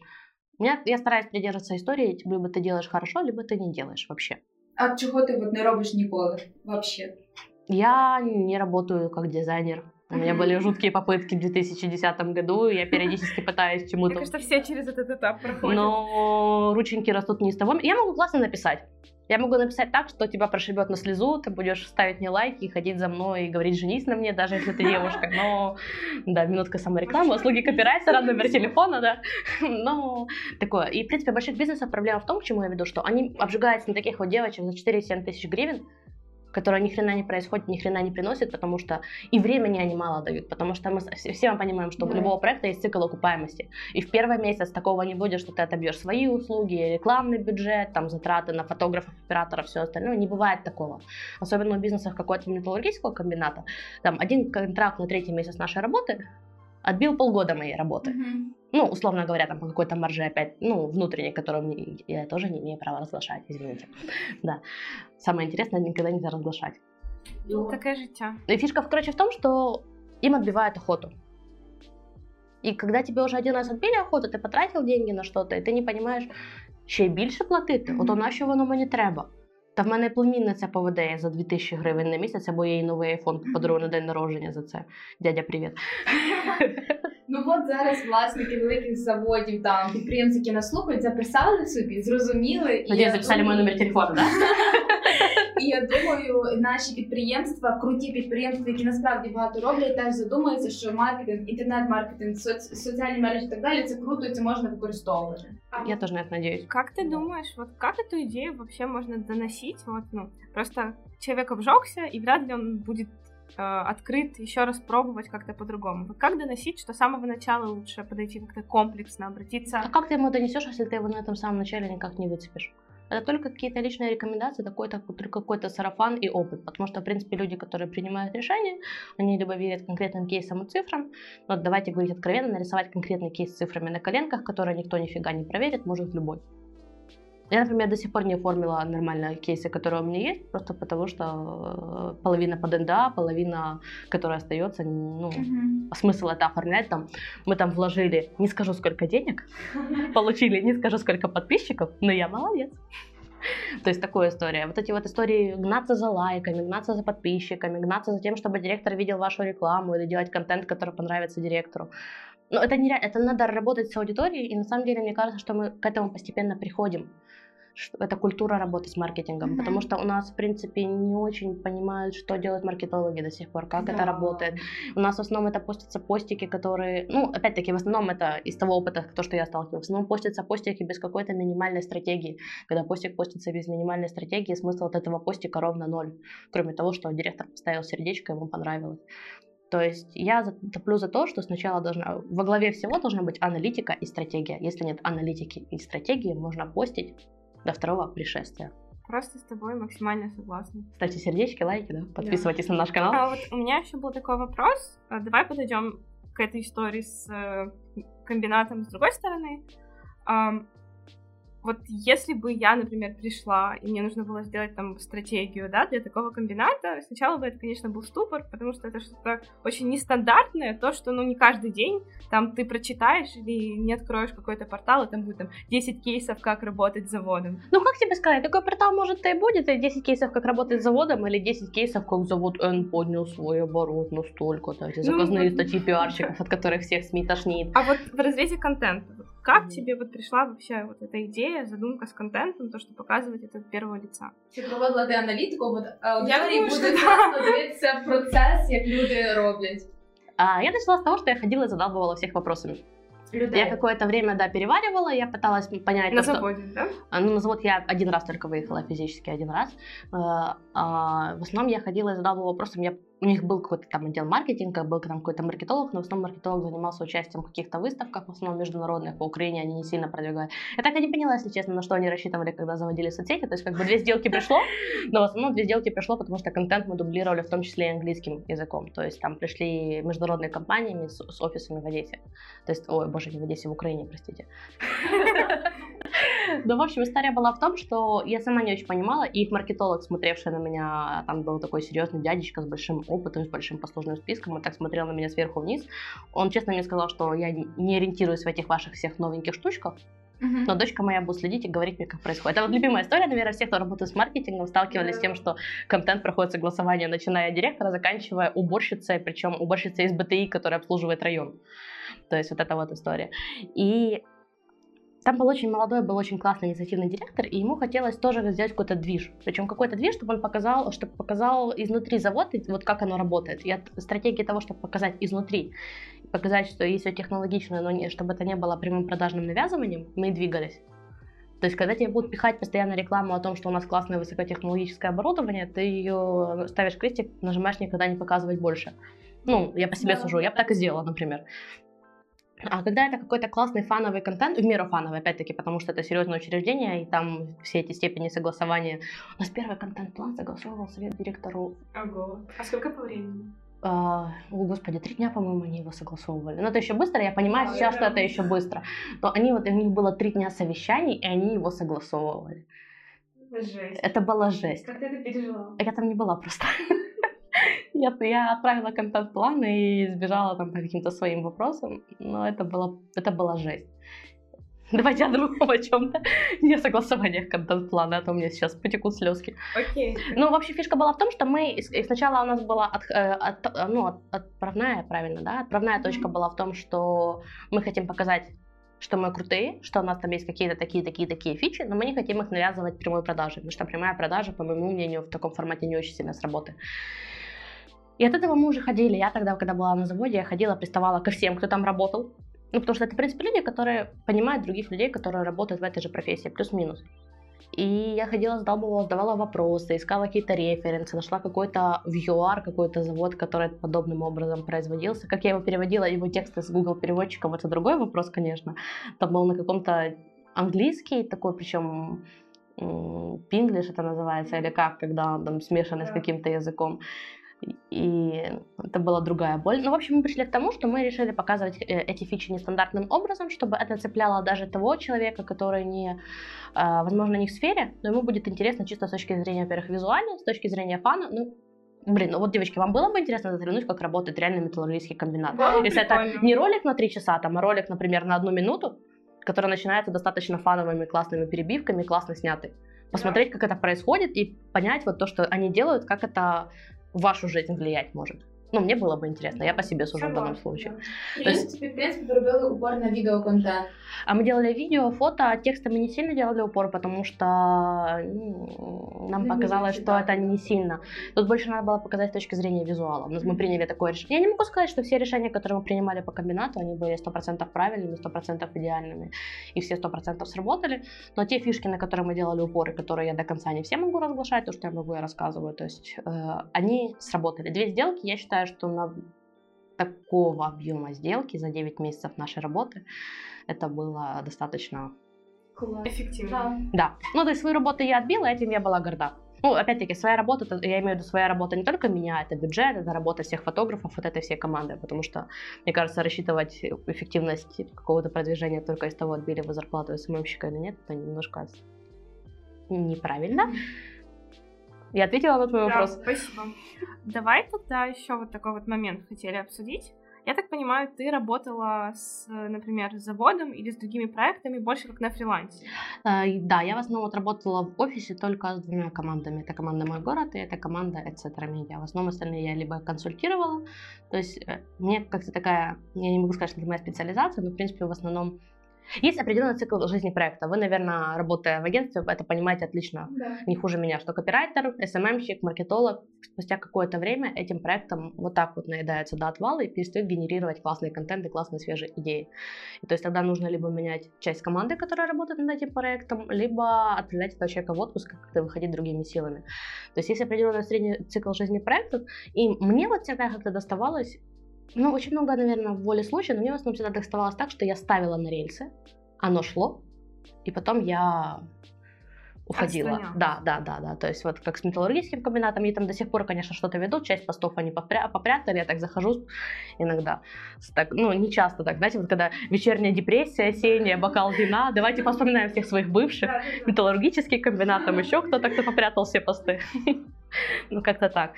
Меня, я стараюсь придерживаться истории, либо ты делаешь хорошо, либо ты не делаешь вообще. А чего ты вот не робишь ніколи вообще? Я не работаю как дизайнер. У меня были жуткие попытки в 2010 году, и я периодически пытаюсь чему-то... Мне кажется, все через этот этап проходят. Но рученьки растут не из того. Я могу классно написать. Я могу написать так, что тебя прошибет на слезу, ты будешь ставить мне лайки, ходить за мной и говорить «женись на мне», даже если ты девушка. Но, да, минутка саморекламы, услуги копирайтера, номер телефона, да. Но такое. И, в принципе, больших бизнесов проблема в том, к чему я веду, что они обжигаются на таких вот девочек за 4-7 тысяч гривен, которая ни хрена не происходит, ни хрена не приносит, потому что и времени они мало дают, потому что мы все мы понимаем, что да. у любого проекта есть цикл окупаемости. И в первый месяц такого не будет, что ты отобьешь свои услуги, рекламный бюджет, там затраты на фотографов, операторов, все остальное. Не бывает такого. Особенно в бизнесах какого-то металлургического комбината. Там один контракт на третий месяц нашей работы отбил полгода моей работы. Mm-hmm. Ну, условно говоря, там по какой-то марже опять, ну, внутренней, которую мне, я тоже не имею права разглашать, извините. Да. Самое интересное, никогда нельзя разглашать. Ну, такая життя. И фишка, короче, в том, что им отбивают охоту. И когда тебе уже один раз отбили охоту, ты потратил деньги на что-то, и ты не понимаешь, ще більше платити, mm-hmm. от на що воно мені треба. Та в мене племінниця поведе за 2000 гривень на місяць, або їй новий айфон подарую на день народження за це. Дядя, привіт. Ну от зараз власники великих заводів, там підприємці, які нас слухають, записали собі, зрозуміли. і записали мій номер телефону? І я думаю, наші підприємства, круті підприємства, які насправді багато роблять, теж задумаються, що маркетинг, інтернет-маркетинг, соц- соціальні мережі і так далі, це круто і це можна використовувати. Я тоже на это надеюсь. Как ты думаешь, вот как эту идею вообще можно доносить? Вот, ну, просто человек обжегся, и вряд ли он будет э, открыт еще раз пробовать как-то по-другому. Вот как доносить, что с самого начала лучше подойти как-то комплексно, обратиться? А как ты ему донесешь, если ты его на этом самом начале никак не выцепишь? Это только какие-то личные рекомендации, такой-то, какой-то сарафан и опыт. Потому что, в принципе, люди, которые принимают решения, они либо верят конкретным кейсам и цифрам, но давайте говорить откровенно, нарисовать конкретный кейс с цифрами на коленках, которые никто нифига не проверит, может любой. Я, например, до сих пор не оформила нормально кейсы, которые у меня есть, просто потому что э, половина под НДА, половина, которая остается, ну, mm-hmm. смысл это оформлять там. Мы там вложили, не скажу сколько денег, получили, не скажу сколько подписчиков, но я молодец. То есть такая история. Вот эти вот истории гнаться за лайками, гнаться за подписчиками, гнаться за тем, чтобы директор видел вашу рекламу или делать контент, который понравится директору. Но это нереально, это надо работать с аудиторией, и на самом деле мне кажется, что мы к этому постепенно приходим это культура работы с маркетингом, mm-hmm. потому что у нас, в принципе, не очень понимают, что делают маркетологи до сих пор, как да. это работает. У нас в основном это постятся постики, которые, ну, опять-таки, в основном это из того опыта, то, что я сталкивалась, в основном постятся постики без какой-то минимальной стратегии. Когда постик постится без минимальной стратегии, смысл от этого постика ровно ноль, кроме того, что директор поставил сердечко, ему понравилось. То есть я топлю за то, что сначала должна, во главе всего должна быть аналитика и стратегия. Если нет аналитики и стратегии, можно постить до второго пришествия. Просто с тобой максимально согласна. Ставьте сердечки, лайки, да? Подписывайтесь да. на наш канал. А вот у меня еще был такой вопрос. А, давай подойдем к этой истории с э, комбинатом с другой стороны. Вот если бы я, например, пришла, и мне нужно было сделать там стратегию, да, для такого комбината, сначала бы это, конечно, был ступор, потому что это что-то очень нестандартное, то, что, ну, не каждый день там ты прочитаешь или не откроешь какой-то портал, и там будет там 10 кейсов, как работать с заводом. Ну, как тебе сказать, такой портал, может, и будет, и 10 кейсов, как работать с заводом, или 10 кейсов, как завод N поднял свой оборот настолько-то, эти ну, заказные ну, статьи пиарщиков, от которых всех СМИ тошнит. А вот в разрезе контента, как тебе вот пришла вообще вот эта идея, задумка с контентом, то, что показывать это от первого лица? Чи проводила ти аналітику, от аудиторії буде дивитися процес, як люди роблять? А, я начала с того, что я ходила и задалбывала всех вопросами. Людей. Я какое-то время, да, переваривала, я пыталась понять... На то, заводе, что... да? А, ну, на завод я один раз только выехала физически, один раз. а, в основном я ходила и задавала вопросом, я у них был какой-то там отдел маркетинга, был там какой-то маркетолог, но в основном маркетолог занимался участием в каких-то выставках, в основном международных, по Украине они не сильно продвигают. Я так и не поняла, если честно, на что они рассчитывали, когда заводили соцсети, то есть как бы две сделки пришло, но в основном две сделки пришло, потому что контент мы дублировали в том числе и английским языком, то есть там пришли международные компании с, с офисами в Одессе, то есть, ой, боже, не в Одессе, в Украине, простите. Ну, в общем, история была в том, что я сама не очень понимала, и их маркетолог, смотревший на меня, там был такой серьезный дядечка с большим опытом, с большим послужным списком, он так смотрел на меня сверху вниз. Он честно мне сказал, что я не ориентируюсь в этих ваших всех новеньких штучках, Uh-huh. Но дочка моя будет следить и говорить мне, как происходит. Это вот любимая история, наверное, всех, кто работает с маркетингом, сталкивались uh-huh. с тем, что контент проходит согласование, начиная от директора, заканчивая уборщицей, причем уборщицей из БТИ, которая обслуживает район. То есть вот эта вот история. И там был очень молодой, был очень классный инициативный директор, и ему хотелось тоже сделать какой-то движ. Причем какой-то движ, чтобы он показал, чтобы показал изнутри завод, вот как оно работает. И от стратегии того, чтобы показать изнутри, показать, что есть все технологично, но не, чтобы это не было прямым продажным навязыванием, мы и двигались. То есть, когда тебе будут пихать постоянно рекламу о том, что у нас классное высокотехнологическое оборудование, ты ее ставишь крестик, нажимаешь никогда не показывать больше. Ну, я по себе да. сужу, я бы так и сделала, например. А когда это какой-то классный фановый контент, в меру фановый, опять-таки, потому что это серьезное учреждение, и там все эти степени согласования. У нас первый контент-план согласовывал совет директору. Ого. А сколько по времени? А, о, господи, три дня, по-моему, они его согласовывали. Но это еще быстро, я понимаю а, сейчас, что это еще быстро. Но они вот, у них было три дня совещаний, и они его согласовывали. Жесть. Это была жесть. Как ты это пережила? Я там не была просто. Я, я отправила контент-план и сбежала там по каким-то своим вопросам, но это было, это была жесть. Давайте о другом о чем-то. Не согласованиях контент-плана, а то у меня сейчас потекут слезки. Окей. Okay. Ну, вообще фишка была в том, что мы сначала у нас была от, э, от, ну, от, отправная, правильно, да? Отправная mm-hmm. точка была в том, что мы хотим показать что мы крутые, что у нас там есть какие-то такие, такие, такие фичи, но мы не хотим их навязывать прямой продажей, потому что прямая продажа, по моему мнению, в таком формате не очень сильно сработает. И от этого мы уже ходили. Я тогда, когда была на заводе, я ходила, приставала ко всем, кто там работал. Ну, потому что это, в принципе, люди, которые понимают других людей, которые работают в этой же профессии, плюс-минус. И я ходила, сдавала, задавала вопросы, искала какие-то референсы, нашла какой-то в ЮАР, какой-то завод, который подобным образом производился. Как я его переводила, его тексты с Google переводчиком, это другой вопрос, конечно. Там был на каком-то английский такой, причем пинглиш это называется, или как, когда он там смешанный с каким-то языком и это была другая боль. Ну, в общем, мы пришли к тому, что мы решили показывать э, эти фичи нестандартным образом, чтобы это цепляло даже того человека, который не, а, возможно, не в сфере, но ему будет интересно чисто с точки зрения, во-первых, визуально, с точки зрения фана, ну, Блин, ну вот, девочки, вам было бы интересно заглянуть, как работает реальный металлургический комбинат? Да, Если прикольно. это не ролик на три часа, там, а ролик, например, на одну минуту, который начинается достаточно фановыми классными перебивками, классно снятый. Посмотреть, да. как это происходит и понять вот то, что они делают, как это вашу жизнь влиять может. Ну, мне было бы интересно, я по себе сужу в данном случае. Да. То есть, в принципе, робили упор на видеоконтент. А мы делали видео, фото, а тексты мы не сильно делали упор, потому что ну, нам да, показалось, что это не сильно. Тут больше надо было показать с точки зрения визуала. Мы приняли такое решение. Я не могу сказать, что все решения, которые мы принимали по комбинату, они были 100% правильными, 100% идеальными, и все 100% сработали. Но те фишки, на которые мы делали упоры, которые я до конца не все могу разглашать, то, что я могу, я рассказываю, то есть э, они сработали. Две сделки, я считаю, что на такого объема сделки за 9 месяцев нашей работы это было достаточно эффективно. Да. да. Ну, то есть свою работу я отбила, этим я была горда. Ну, опять-таки, своя работа, я имею в виду своя работа не только меня, это бюджет, это работа всех фотографов, вот этой всей команды, потому что, мне кажется, рассчитывать эффективность какого-то продвижения только из того, отбили вы зарплату СММщика или нет, это немножко неправильно. Я ответила на твой да, вопрос. Спасибо. Давай тогда еще вот такой вот момент хотели обсудить. Я так понимаю, ты работала с, например, с заводом или с другими проектами больше как на фрилансе? А, да, я в основном вот работала в офисе только с двумя командами. Это команда «Мой город» и это команда «Etc. Media». В основном остальные я либо консультировала, то есть э, мне как-то такая, я не могу сказать, что это моя специализация, но, в принципе, в основном есть определенный цикл жизни проекта. Вы, наверное, работая в агентстве, это понимаете отлично, да. не хуже меня, что копирайтер, СММщик, маркетолог спустя какое-то время этим проектом вот так вот наедается до отвала и перестает генерировать классные контенты, классные свежие идеи. И то есть тогда нужно либо менять часть команды, которая работает над этим проектом, либо отправлять этого человека в отпуск, как-то выходить другими силами. То есть есть определенный средний цикл жизни проектов, и мне вот всегда как-то доставалось ну, очень много, наверное, в воле случая, но мне в основном всегда доставалось так, что я ставила на рельсы, оно шло, и потом я уходила. Да, да, да, да. То есть вот как с металлургическим комбинатом, и там до сих пор, конечно, что-то ведут, часть постов они попря- попрятали, я так захожу иногда. Так, ну, не часто так, знаете, вот когда вечерняя депрессия, осенняя, бокал вина, давайте вспоминаем всех своих бывших, металлургический комбинат, там еще кто-то, кто попрятал все посты. Ну, как-то так.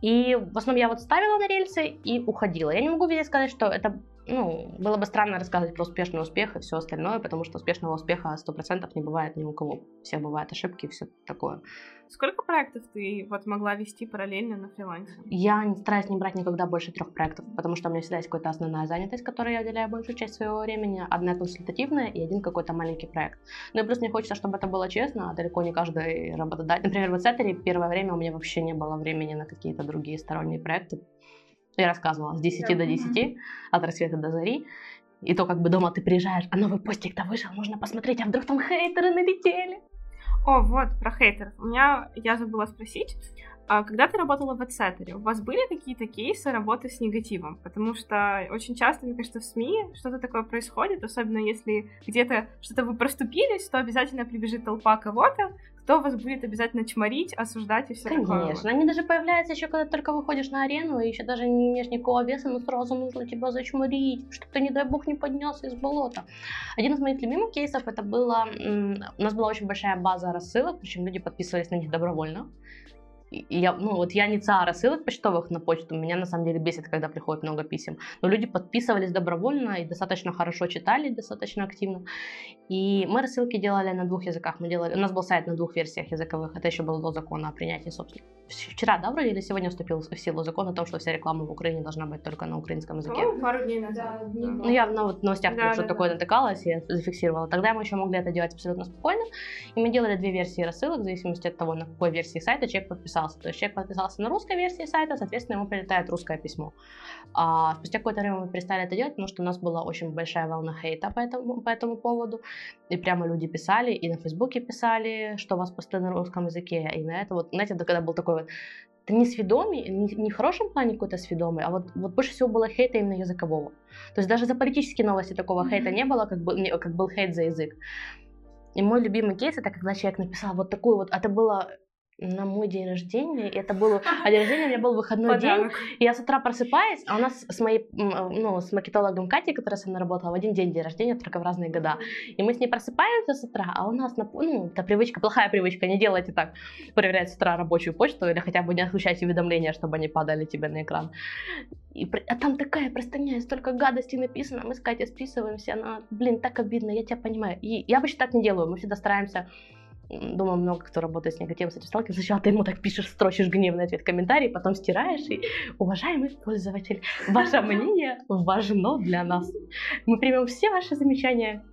И в основном я вот ставила на рельсы и уходила. Я не могу везде сказать, что это ну, было бы странно рассказывать про успешный успех и все остальное, потому что успешного успеха 100% не бывает ни у кого. Всех бывают ошибки и все такое. Сколько проектов ты вот могла вести параллельно на фрилансе? Я не стараюсь не брать никогда больше трех проектов, потому что у меня всегда есть какая-то основная занятость, которой я уделяю большую часть своего времени, одна консультативная и один какой-то маленький проект. Ну и просто мне хочется, чтобы это было честно, а далеко не каждый работодатель. Например, в Сеттере первое время у меня вообще не было времени на какие-то другие сторонние проекты, я рассказывала, с 10 yeah. до 10, от рассвета до зари. И то, как бы дома ты приезжаешь, а новый постик-то вышел, можно посмотреть, а вдруг там хейтеры налетели. О, вот, про хейтеров. У меня, я забыла спросить, а когда ты работала в Эдсеттере, у вас были какие-то кейсы работы с негативом? Потому что очень часто, мне кажется, в СМИ что-то такое происходит, особенно если где-то что-то вы проступились, то обязательно прибежит толпа кого-то, кто вас будет обязательно чморить, осуждать и все Конечно. такое. Конечно, они даже появляются еще, когда только выходишь на арену, и еще даже не имеешь никакого веса, но сразу нужно тебя зачморить, чтобы ты, не дай бог, не поднялся из болота. Один из моих любимых кейсов это было, у нас была очень большая база рассылок, причем люди подписывались на них добровольно я, ну, вот я не ЦА рассылок почтовых на почту, меня на самом деле бесит, когда приходит много писем. Но люди подписывались добровольно и достаточно хорошо читали, достаточно активно. И мы рассылки делали на двух языках. Мы делали, у нас был сайт на двух версиях языковых. Это еще было до закона о принятии собственно. Вчера, да, вроде или сегодня вступил в силу закон о том, что вся реклама в Украине должна быть только на украинском языке. Ну, пару дней назад. Да, да. Ну, я на вот, новостях да, что да, такое да. натыкалась, я зафиксировала. Тогда мы еще могли это делать абсолютно спокойно. И мы делали две версии рассылок, в зависимости от того, на какой версии сайта человек подписался. То есть человек подписался на русской версии сайта, соответственно, ему прилетает русское письмо. А спустя какое-то время мы перестали это делать, потому что у нас была очень большая волна хейта по этому, по этому поводу. И прямо люди писали, и на Фейсбуке писали, что у вас посты на русском языке, и на это вот, знаете, когда был такой вот это не сведомый, не, не в хорошем плане какой-то сведомый, а вот, вот больше всего было хейта именно языкового. То есть даже за политические новости такого mm-hmm. хейта не было, как, был, как был хейт за язык. И мой любимый кейс, это когда человек написал вот такую вот, это было на мой день рождения, и это был, а день рождения у меня был выходной Подарок. день, и я с утра просыпаюсь, а у нас с моей, ну, с маркетологом Катей, которая со мной работала, в один день день рождения, только в разные года, и мы с ней просыпаемся с утра, а у нас, ну, это привычка, плохая привычка, не делайте так, проверять с утра рабочую почту, или хотя бы не отключать уведомления, чтобы они падали тебе на экран, и, а там такая простыня, столько гадостей написано, мы с Катей списываемся, она, блин, так обидно, я тебя понимаю, и я обычно так не делаю, мы всегда стараемся Думаю, много кто работает с негативом, с этим сталкивается. Сначала ты ему так пишешь, строчишь гневный ответ, комментарий, потом стираешь и уважаемый пользователь, ваше мнение важно для нас. Мы примем все ваши замечания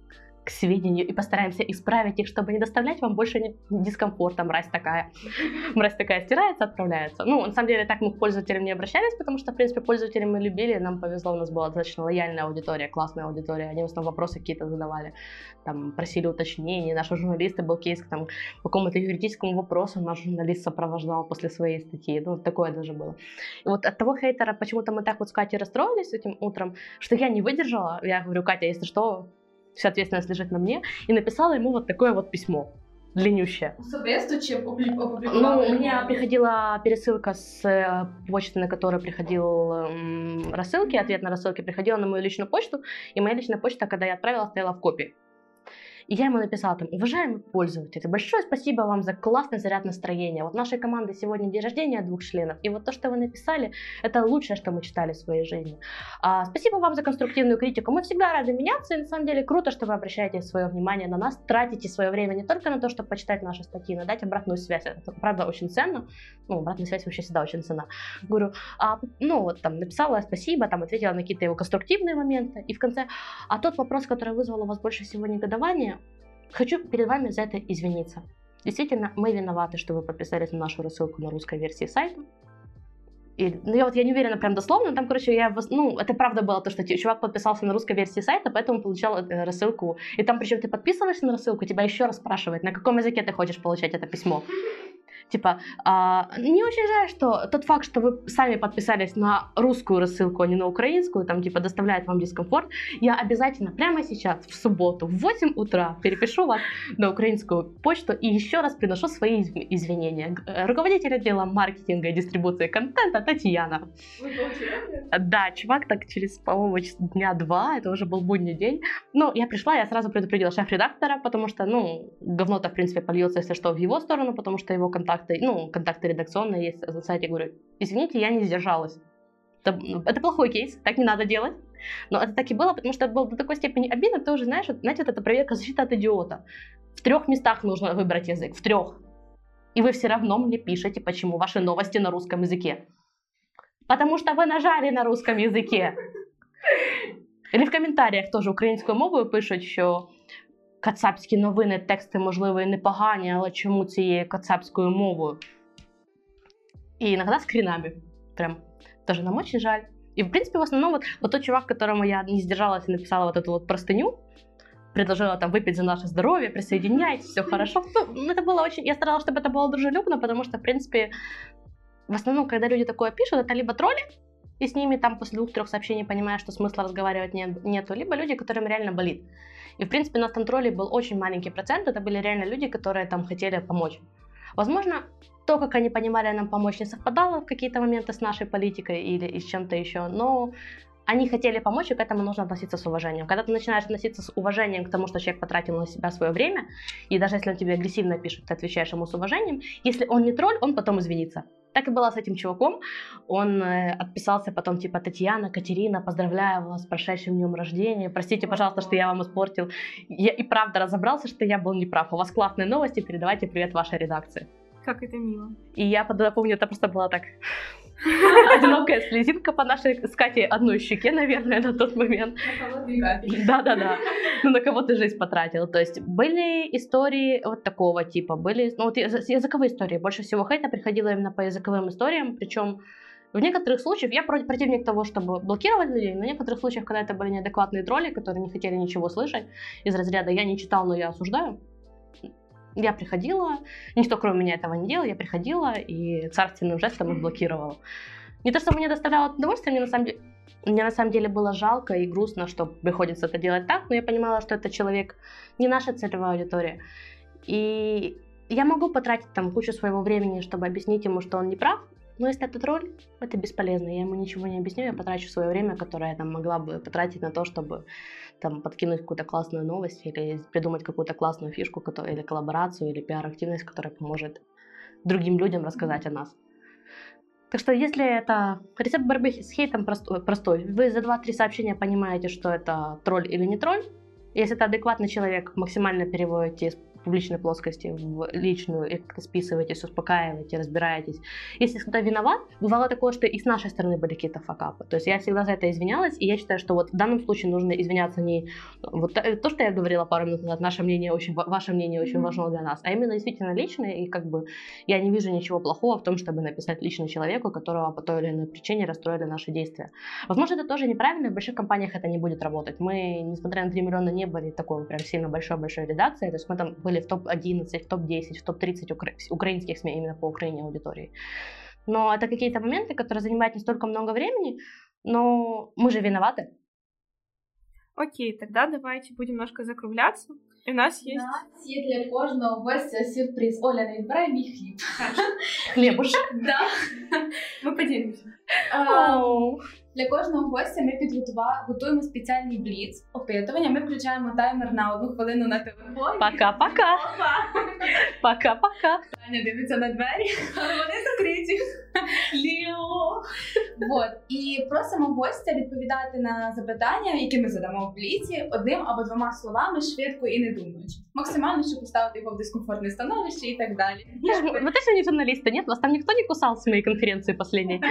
к сведению и постараемся исправить их, чтобы не доставлять вам больше дискомфорта. Мразь такая. Мразь такая стирается, отправляется. Ну, на самом деле, так мы к пользователям не обращались, потому что, в принципе, пользователей мы любили, нам повезло, у нас была достаточно лояльная аудитория, классная аудитория. Они в основном вопросы какие-то задавали, там, просили уточнений. Наши журналисты был кейс, там, по какому-то юридическому вопросу наш журналист сопровождал после своей статьи. Ну, такое даже было. И вот от того хейтера почему-то мы так вот с Катей расстроились этим утром, что я не выдержала. Я говорю, Катя, если что, вся ответственность лежит на мне, и написала ему вот такое вот письмо. длиннющая. Особисто чи опубликовала? Ну, у меня приходила пересылка с э, почты, на которую приходил рассылки, ответ на рассылки приходила на мою личную почту, и моя личная почта, когда я отправила, стояла в копии. И я ему написала там, уважаемый пользователь, большое спасибо вам за классный заряд настроения. Вот нашей команды сегодня день рождения двух членов, и вот то, что вы написали, это лучшее, что мы читали в своей жизни. А, спасибо вам за конструктивную критику. Мы всегда рады меняться, и на самом деле круто, что вы обращаете свое внимание на нас, тратите свое время не только на то, чтобы почитать наши статьи, но дать обратную связь. Это, правда, очень ценно. Ну, обратная связь вообще всегда очень ценна. Говорю, а, ну, вот там написала спасибо, там ответила на какие-то его конструктивные моменты, и в конце, а тот вопрос, который вызвал у вас больше всего негодования, Хочу перед вами за это извиниться. Действительно, мы виноваты, что вы подписались на нашу рассылку на русской версии сайта. И, ну, я вот я не уверена прям дословно, там, короче, я, ну, это правда было то, что чувак подписался на русской версии сайта, поэтому получал э, рассылку. И там, причем ты подписываешься на рассылку, тебя еще раз спрашивают, на каком языке ты хочешь получать это письмо. Типа, а, не очень жаль, что тот факт, что вы сами подписались на русскую рассылку, а не на украинскую, там, типа, доставляет вам дискомфорт. Я обязательно прямо сейчас, в субботу, в 8 утра перепишу вас на украинскую почту и еще раз приношу свои извинения. Э, руководитель отдела маркетинга и дистрибуции контента Татьяна. Да, чувак так через, по-моему, дня два, это уже был будний день. Ну, я пришла, я сразу предупредила шеф-редактора, потому что, ну, говно-то, в принципе, польется, если что, в его сторону, потому что его контакт контакты, ну, контакты редакционные есть на сайте, говорю, извините, я не сдержалась. Это, это плохой кейс, так не надо делать. Но это так и было, потому что это было до такой степени обидно, ты уже знаешь, вот, знаете, вот эта проверка защиты от идиота. В трех местах нужно выбрать язык, в трех. И вы все равно мне пишете, почему ваши новости на русском языке. Потому что вы нажали на русском языке. Или в коментарях тоже українською мовою пишуть, що кацапські новини, тексти, можливо, і непогані, але чому цією кацапською мовою? И иногда с кринами. Прям тоже нам очень жаль. И, в принципе, в основном вот, вот тот чувак, которому я не сдержалась и написала вот эту вот простыню, предложила там выпить за наше здоровье, присоединяйтесь, все хорошо. Ну, это было очень... Я старалась, чтобы это было дружелюбно, потому что, в принципе, в основном, когда люди такое пишут, это либо тролли, и с ними там после двух-трех сообщений понимаешь, что смысла разговаривать нет, нету, либо люди, которым реально болит. И, в принципе, на контроле был очень маленький процент, это были реально люди, которые там хотели помочь. Возможно, то, как они понимали нам помочь, не совпадало в какие-то моменты с нашей политикой или с чем-то еще, но они хотели помочь, и к этому нужно относиться с уважением. Когда ты начинаешь относиться с уважением к тому, что человек потратил на себя свое время, и даже если он тебе агрессивно пишет, ты отвечаешь ему с уважением, если он не тролль, он потом извинится. Так и было с этим чуваком. Он э, отписался потом, типа, Татьяна, Катерина, поздравляю вас с прошедшим днем рождения. Простите, пожалуйста, что я вам испортил. Я и правда разобрался, что я был неправ. У вас классные новости, передавайте привет вашей редакции. Как это мило. И я помню, это просто было так Одинокая слезинка по нашей с Катей одной щеке, наверное, на тот момент. Да-да-да. Ну, на кого ты жизнь потратил. То есть были истории вот такого типа. Были, ну, вот языковые истории. Больше всего хейта приходило именно по языковым историям. Причем в некоторых случаях я противник того, чтобы блокировать людей, но в некоторых случаях, когда это были неадекватные тролли, которые не хотели ничего слышать, из разряда «я не читал, но я осуждаю», я приходила, никто кроме меня этого не делал, я приходила и царственным жестом их блокировала. Не то, что мне доставляло удовольствие, мне на самом деле мне на самом деле было жалко и грустно, что приходится это делать так, но я понимала, что это человек не наша целевая аудитория. И я могу потратить там кучу своего времени, чтобы объяснить ему, что он не прав, но если это тролль, это бесполезно. Я ему ничего не объясню, я потрачу свое время, которое я там могла бы потратить на то, чтобы там подкинуть какую-то классную новость или придумать какую-то классную фишку или коллаборацию или пиар-активность, которая поможет другим людям рассказать о нас. Так что если это рецепт борьбы с хейтом простой, вы за 2-3 сообщения понимаете, что это тролль или не тролль, если это адекватный человек, максимально переводите публичной плоскости в личную, и как-то списываетесь, успокаиваете, разбираетесь. Если кто-то виноват, бывало такое, что и с нашей стороны были какие-то факапы. То есть я всегда за это извинялась, и я считаю, что вот в данном случае нужно извиняться не вот то, что я говорила пару минут назад, наше мнение очень, ваше мнение очень mm-hmm. важно для нас, а именно действительно личное, и как бы я не вижу ничего плохого в том, чтобы написать лично человеку, которого по той или иной причине расстроили наши действия. Возможно, это тоже неправильно, в больших компаниях это не будет работать. Мы, несмотря на 3 миллиона, не были такой прям сильно большой-большой редакцией, то есть мы там были были в топ-11, в топ-10, в топ-30 укра- украинских СМИ именно по Украине аудитории. Но это какие-то моменты, которые занимают не столько много времени, но мы же виноваты. Окей, тогда давайте будем немножко закругляться. И у нас есть... У нас є для кожного гостя сюрприз. Оля, не відбирай мій хліб. Хлебушек. Да. Мы поделимся. Для кожного гостя ми підготували готуємо спеціальний бліц опитування. Ми включаємо таймер на одну хвилину на телефоні. Пока-пока. Пока-пока. Таня дивиться на двері, але вони закриті. Ліо. Вот. І просимо гостя відповідати на запитання, які ми задамо в бліці, одним або двома словами, швидко і не думаючи. Максимально, щоб поставити його в дискомфортне становище і так далі. Вы точно не журналисты, нет? Вас там никто не с моей конференции последней?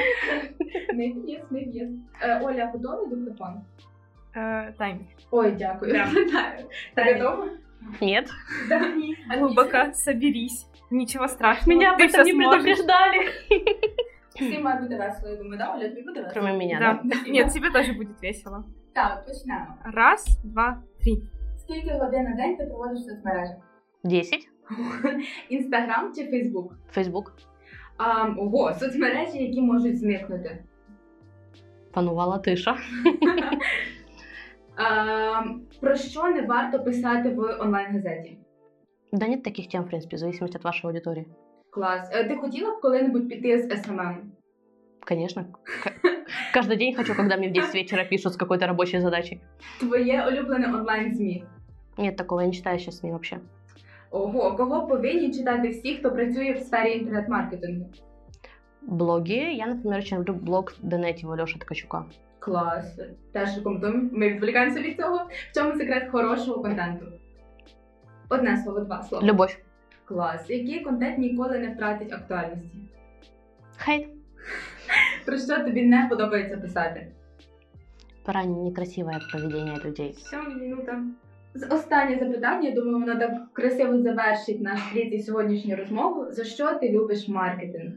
Не в'єс, не в'єс. Е, Оля, готовий диктофон? Э, таймер. Ой, дякую. Да. Ти готова? Нет. Глубоко соберись. Ничего страшного. Меня об Ты этом всё не сможешь. предупреждали. Всім має бути весело, я думаю, да, Оля, тобі буде весело? Кроме меня, да? Да. Нет, тебе тоже будет весело. Так, почнемо. Раз, два, три. Скільки годин на день ти проводиш в соцмережах? 10. Інстаграм чи Фейсбук? Facebook. А, ого, соцмережі, які можуть зникнути. Панувала тиша. Про що не варто писати в онлайн-газеті? Да нет таких тем, в принципе, в зависимости от вашей аудитории. Клас. Е, Ти хотіла б коли-небудь піти з SMM? Конечно. К- Каждый день хочу, когда мне в 10 вечера пишут с какой-то рабочей задачей. Твоє улюблене онлайн-ЗМІ? Нет такого, я не читаю сейчас СМИ вообще. Ого, кого повинні читати всі, хто працює в сфері інтернет-маркетингу? Блоги. Я, например, очень люблю блог Донетива Леши Ткачука. Клас. Теж рекомендуємо. Ми відволікаємося від цього. В чому секрет хорошого контенту? Одне слово, два слова. Любовь. Клас. Який контент ніколи не втратить актуальності? Хейт. Про що тобі не подобається писати? Про некрасивое поведение людей. Сьома минута. З- Останнє запитання, я думаю, воно так красиво завершить наш третій сьогоднішню розмову. За що ти любиш маркетинг?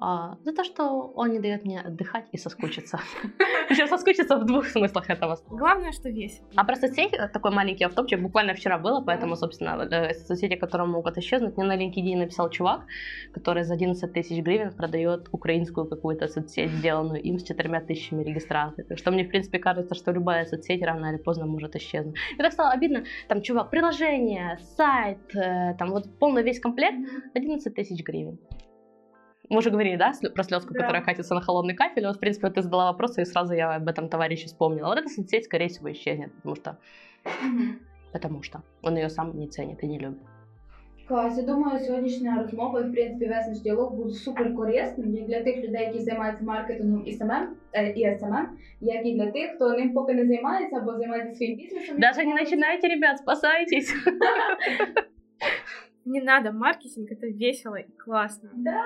А, за то, что он не дает мне отдыхать и соскучиться. Причем соскучиться в двух смыслах этого. Главное, что весело. А про соцсети э, такой маленький автопчик буквально вчера было, поэтому, собственно, э, соцсети, которые могут исчезнуть. Мне на LinkedIn написал чувак, который за 11 тысяч гривен продает украинскую какую-то соцсеть, сделанную им с четырьмя тысячами регистраций. Так что мне, в принципе, кажется, что любая соцсеть рано или поздно может исчезнуть. Мне так стало обидно, там, чувак, приложение, сайт, э, там вот полный весь комплект, 11 тысяч гривен. Мы уже говорили, да, слё- про слезку, Да. которая катится на холодный кафель. Вот, в принципе, вот ты задала вопросы, и сразу я об этом товарище вспомнила. Вот эта соцсеть, скорее всего, исчезнет, потому что, потому что он ее сам не ценит и не любит. Клас, я думаю, сьогоднішня розмова і в принципі весь наш діалог був супер корисним як для тих людей, які займаються маркетингом і СММ, е, і СММ, як і для тих, хто ним поки не займається або займається своїм бізнесом. Даже не начинайте, ребят, спасайтесь. Не надо, маркетинг это весело и классно. Да.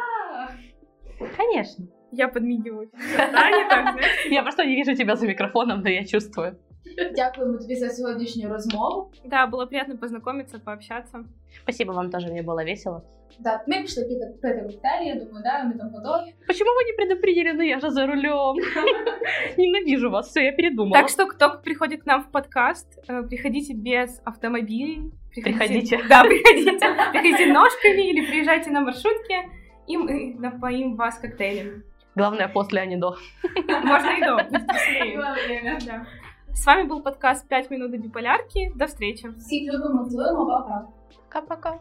Конечно. Я подмигиваю. Знаешь? Я просто не вижу тебя за микрофоном, но я чувствую. Дякуємо тобі за сьогоднішню розмову. Да, было приятно познакомиться, пообщаться. Спасибо вам тоже, мне было весело. Так, ми пішли піти пити коктейлі, я думаю, да, вони там готові. Почему вы не предупредили? Ну я же за рулем. Ненавижу вас, все, я передумала. Так что, кто приходит к нам в подкаст, э, приходите без автомобилей. Приходите. Да, приходите. Приходите ножками или приезжайте на маршрутке, и мы напоим вас коктейлями. Главное, после, а не до. Можно и до, будет веселее. Да. С вами был подкаст «5 минут до биполярки». До встречи. Всіх любимо, цілуємо, па-па. Пока-пока.